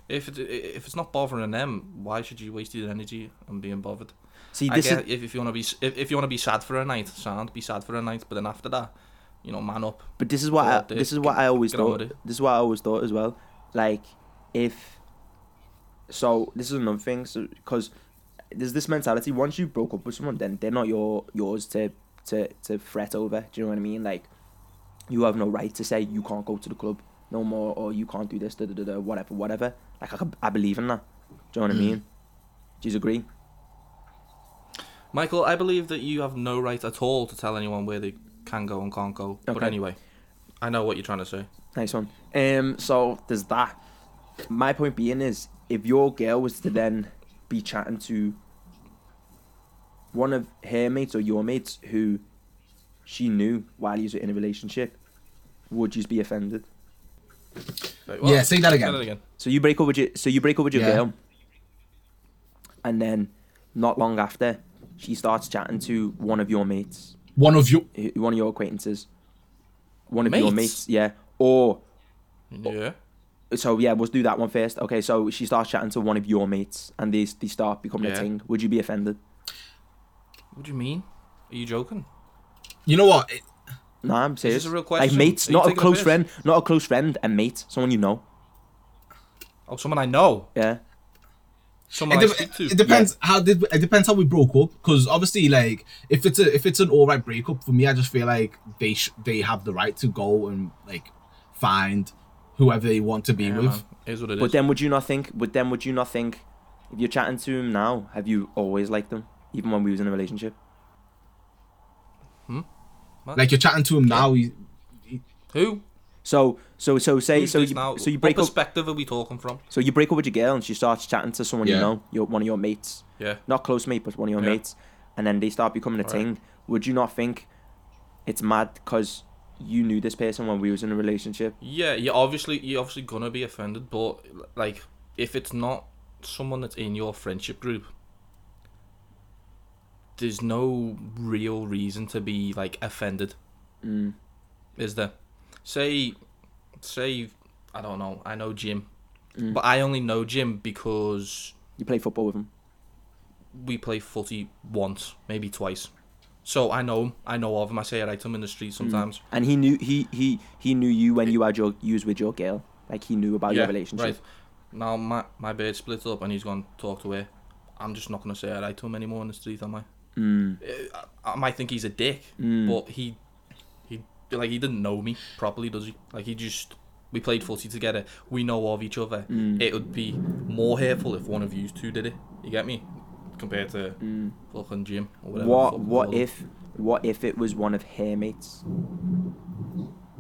if it, if it's not bothering them, why should you waste your energy on being bothered? See, I this is if, if you want to be if, if you want to be sad for a night, sound be sad for a night. But then after that, you know, man up. But this is what I, this is what I always thought. This is what I always thought as well. Like, if so, this is another thing. So, because there's this mentality. Once you broke up with someone, then they're not your yours to to to fret over. Do you know what I mean? Like, you have no right to say you can't go to the club no more, or you can't do this, da da da, da whatever, whatever. Like, I, I believe in that. Do you know what I Mm. mean? Do you agree? Michael, I believe that you have no right at all to tell anyone where they can go and can't go. But anyway, I know what you're trying to say. Nice one. Um, so there's that. My point being is, if your girl was to then be chatting to one of her mates or your mates who she knew while you were in a relationship, would you be offended? Wait, Yeah, say that again. Say that again. So you break up with your so you break up with your Yeah. girl, and then not long after, she starts chatting to one of your mates, One of your eh, one of your acquaintances, one of your Mates? mates, yeah, or Yeah. so yeah, let's do that one first. Okay, so she starts chatting to one of your mates, and they they start becoming Yeah. a thing. Would you be offended? What do you mean? Are you joking? You know what? It- No, I'm serious. this a real Like question? mates, Are not a taking a close friend, not a close friend, and mate, someone you know. Oh, someone I know. Yeah, Someone It, I de- speak to. it depends how did it depends how we broke up because obviously like if it's a if it's an all right breakup for me I just feel like they sh- they have the right to go and like find whoever they want to be Yeah, with. Is what it is. but then would you not think? But then would you not think? If you're chatting to him now, have you always liked them even when we was in a relationship? What? Like you're chatting to him now, he, Who? So, so, so say, Who's so you, now? so you what break up, perspective are we talking from? so you break up with your girl, and she starts chatting to someone you know, your one of your mates, Yeah. not close mate, but one of your Yeah. mates, and then they start becoming a Right. thing. Would you not think it's mad because you knew this person when we was in a relationship? Yeah, you obviously you're obviously gonna be offended, but like if it's not someone that's in your friendship group, there's no real reason to be like offended, Mm. is there? Say, say, I don't know. I know Jim, Mm. but I only know Jim because You play football with him. we play footy once, maybe twice. So I know him. I know of him. I say hi to him in the street sometimes. And he knew he he he knew you when you had your you was with your girl. Like he knew about your relationship. Right. Now my my bird split up and he's gone talk to her. I'm just not gonna say hi to him anymore in the street, am I? Mm. I, I might think he's a dick, Mm. but he he like he didn't know me properly, does he? Like he just we played footy together. We know of each other. Mm. It would be more hurtful if one of you two did it. You get me? Compared to Mm. fucking Jim or whatever. What what call him. if what if it was one of her mates?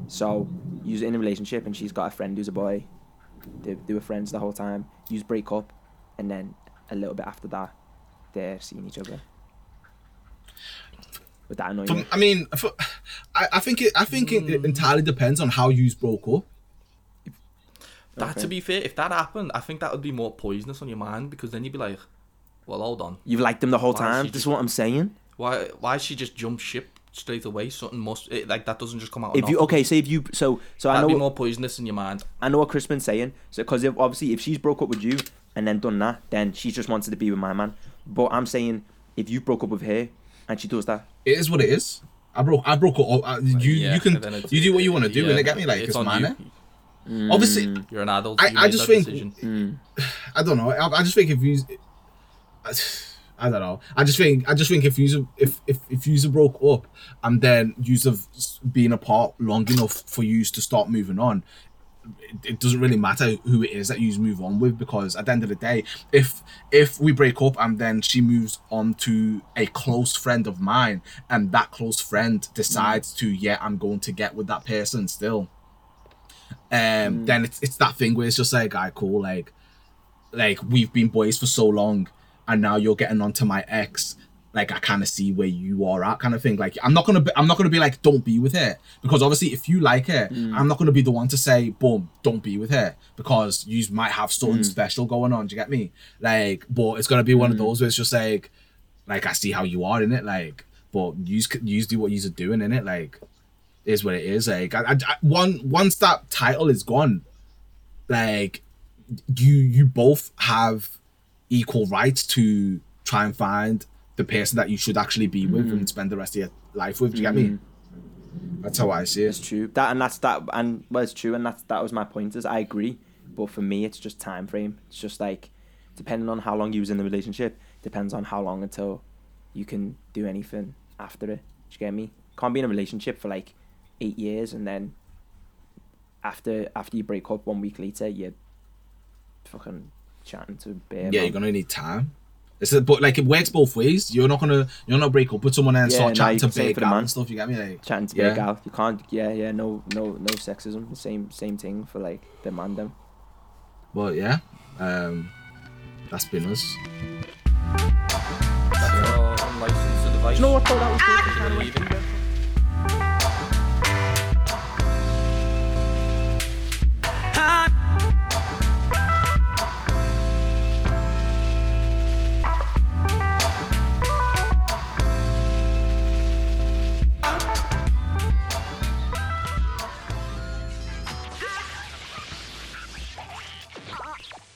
So you're in a relationship and she's got a friend who's a boy, they, they were friends the whole time. You break up, and then a little bit after that, they're seeing each other. Would that annoy you? I mean, for, I, I think it. I think it, it entirely depends on how you broke up. That Okay. to be fair, if that happened, I think that would be more poisonous on your mind because then you'd be like, well, hold on, You've liked them the whole Why time. she This is what I'm saying. why why she just jump ship straight away? Something must it, like that doesn't just come out. If you okay, say if you so so I that'd know be more poisonous in your mind. I know what Crispin's saying. So because if obviously if she's broke up with you and then done that, then she just wanted to be with my man. But I'm saying if you broke up with her and she does that, It is what it is. I broke. I broke up. Uh, you Yeah, you can it's- you do what you want to do, yeah, and it get me like it's, mine. you. eh? Obviously, You're an adult. I- I just think- decision. I don't know. I, I just think if you, I, I don't know. I just think I just think if you if if if you broke up and then you have been apart long enough for you to start moving on, it, it doesn't really matter who it is that you move on with because at the end of the day, if if we break up and then she moves on to a close friend of mine and that close friend decides to yeah I'm going to get with that person still, um then it's it's that thing where it's just like guy cool like like we've been boys for so long and now you're getting onto my ex like i kind of see where you are at kind of thing. Like i'm not gonna be i'm not gonna be like don't be with her. Because obviously if you like her mm. i'm not gonna be the one to say boom don't be with her. Because you might have something mm. special going on do you get me? Like but it's gonna be one of mm. those where it's just like like i see how you are in it like but you use do what you are doing in it like is what it is like I, I, I- one once that title is gone like you you both have equal rights to try and find the person that you should actually be with and mm. spend the rest of your life with. Do you get me? Mm. That's how I see it's it. true. That and that's that and well, it's true, and that's that was my point. Is I agree, but for me, it's just time frame. It's just like depending on how long you was in the relationship, depends on how long until you can do anything after it. Do you get me? Can't be in a relationship for like eight years and then after after you break up one week later, you're fucking chatting to bear. Yeah, you're gonna need time. It's a, but like it works both ways. You're not gonna you're not break up with someone and Yeah, start no, chatting you to can say big for the gal man. and stuff. You get me? Like chatting to Yeah. bear gal. You can't. Yeah, yeah. No, no, no sexism. Same, same thing for like the man them. but yeah, um, that's been us. That's our unlicensed advice. Do you know what though? That was good.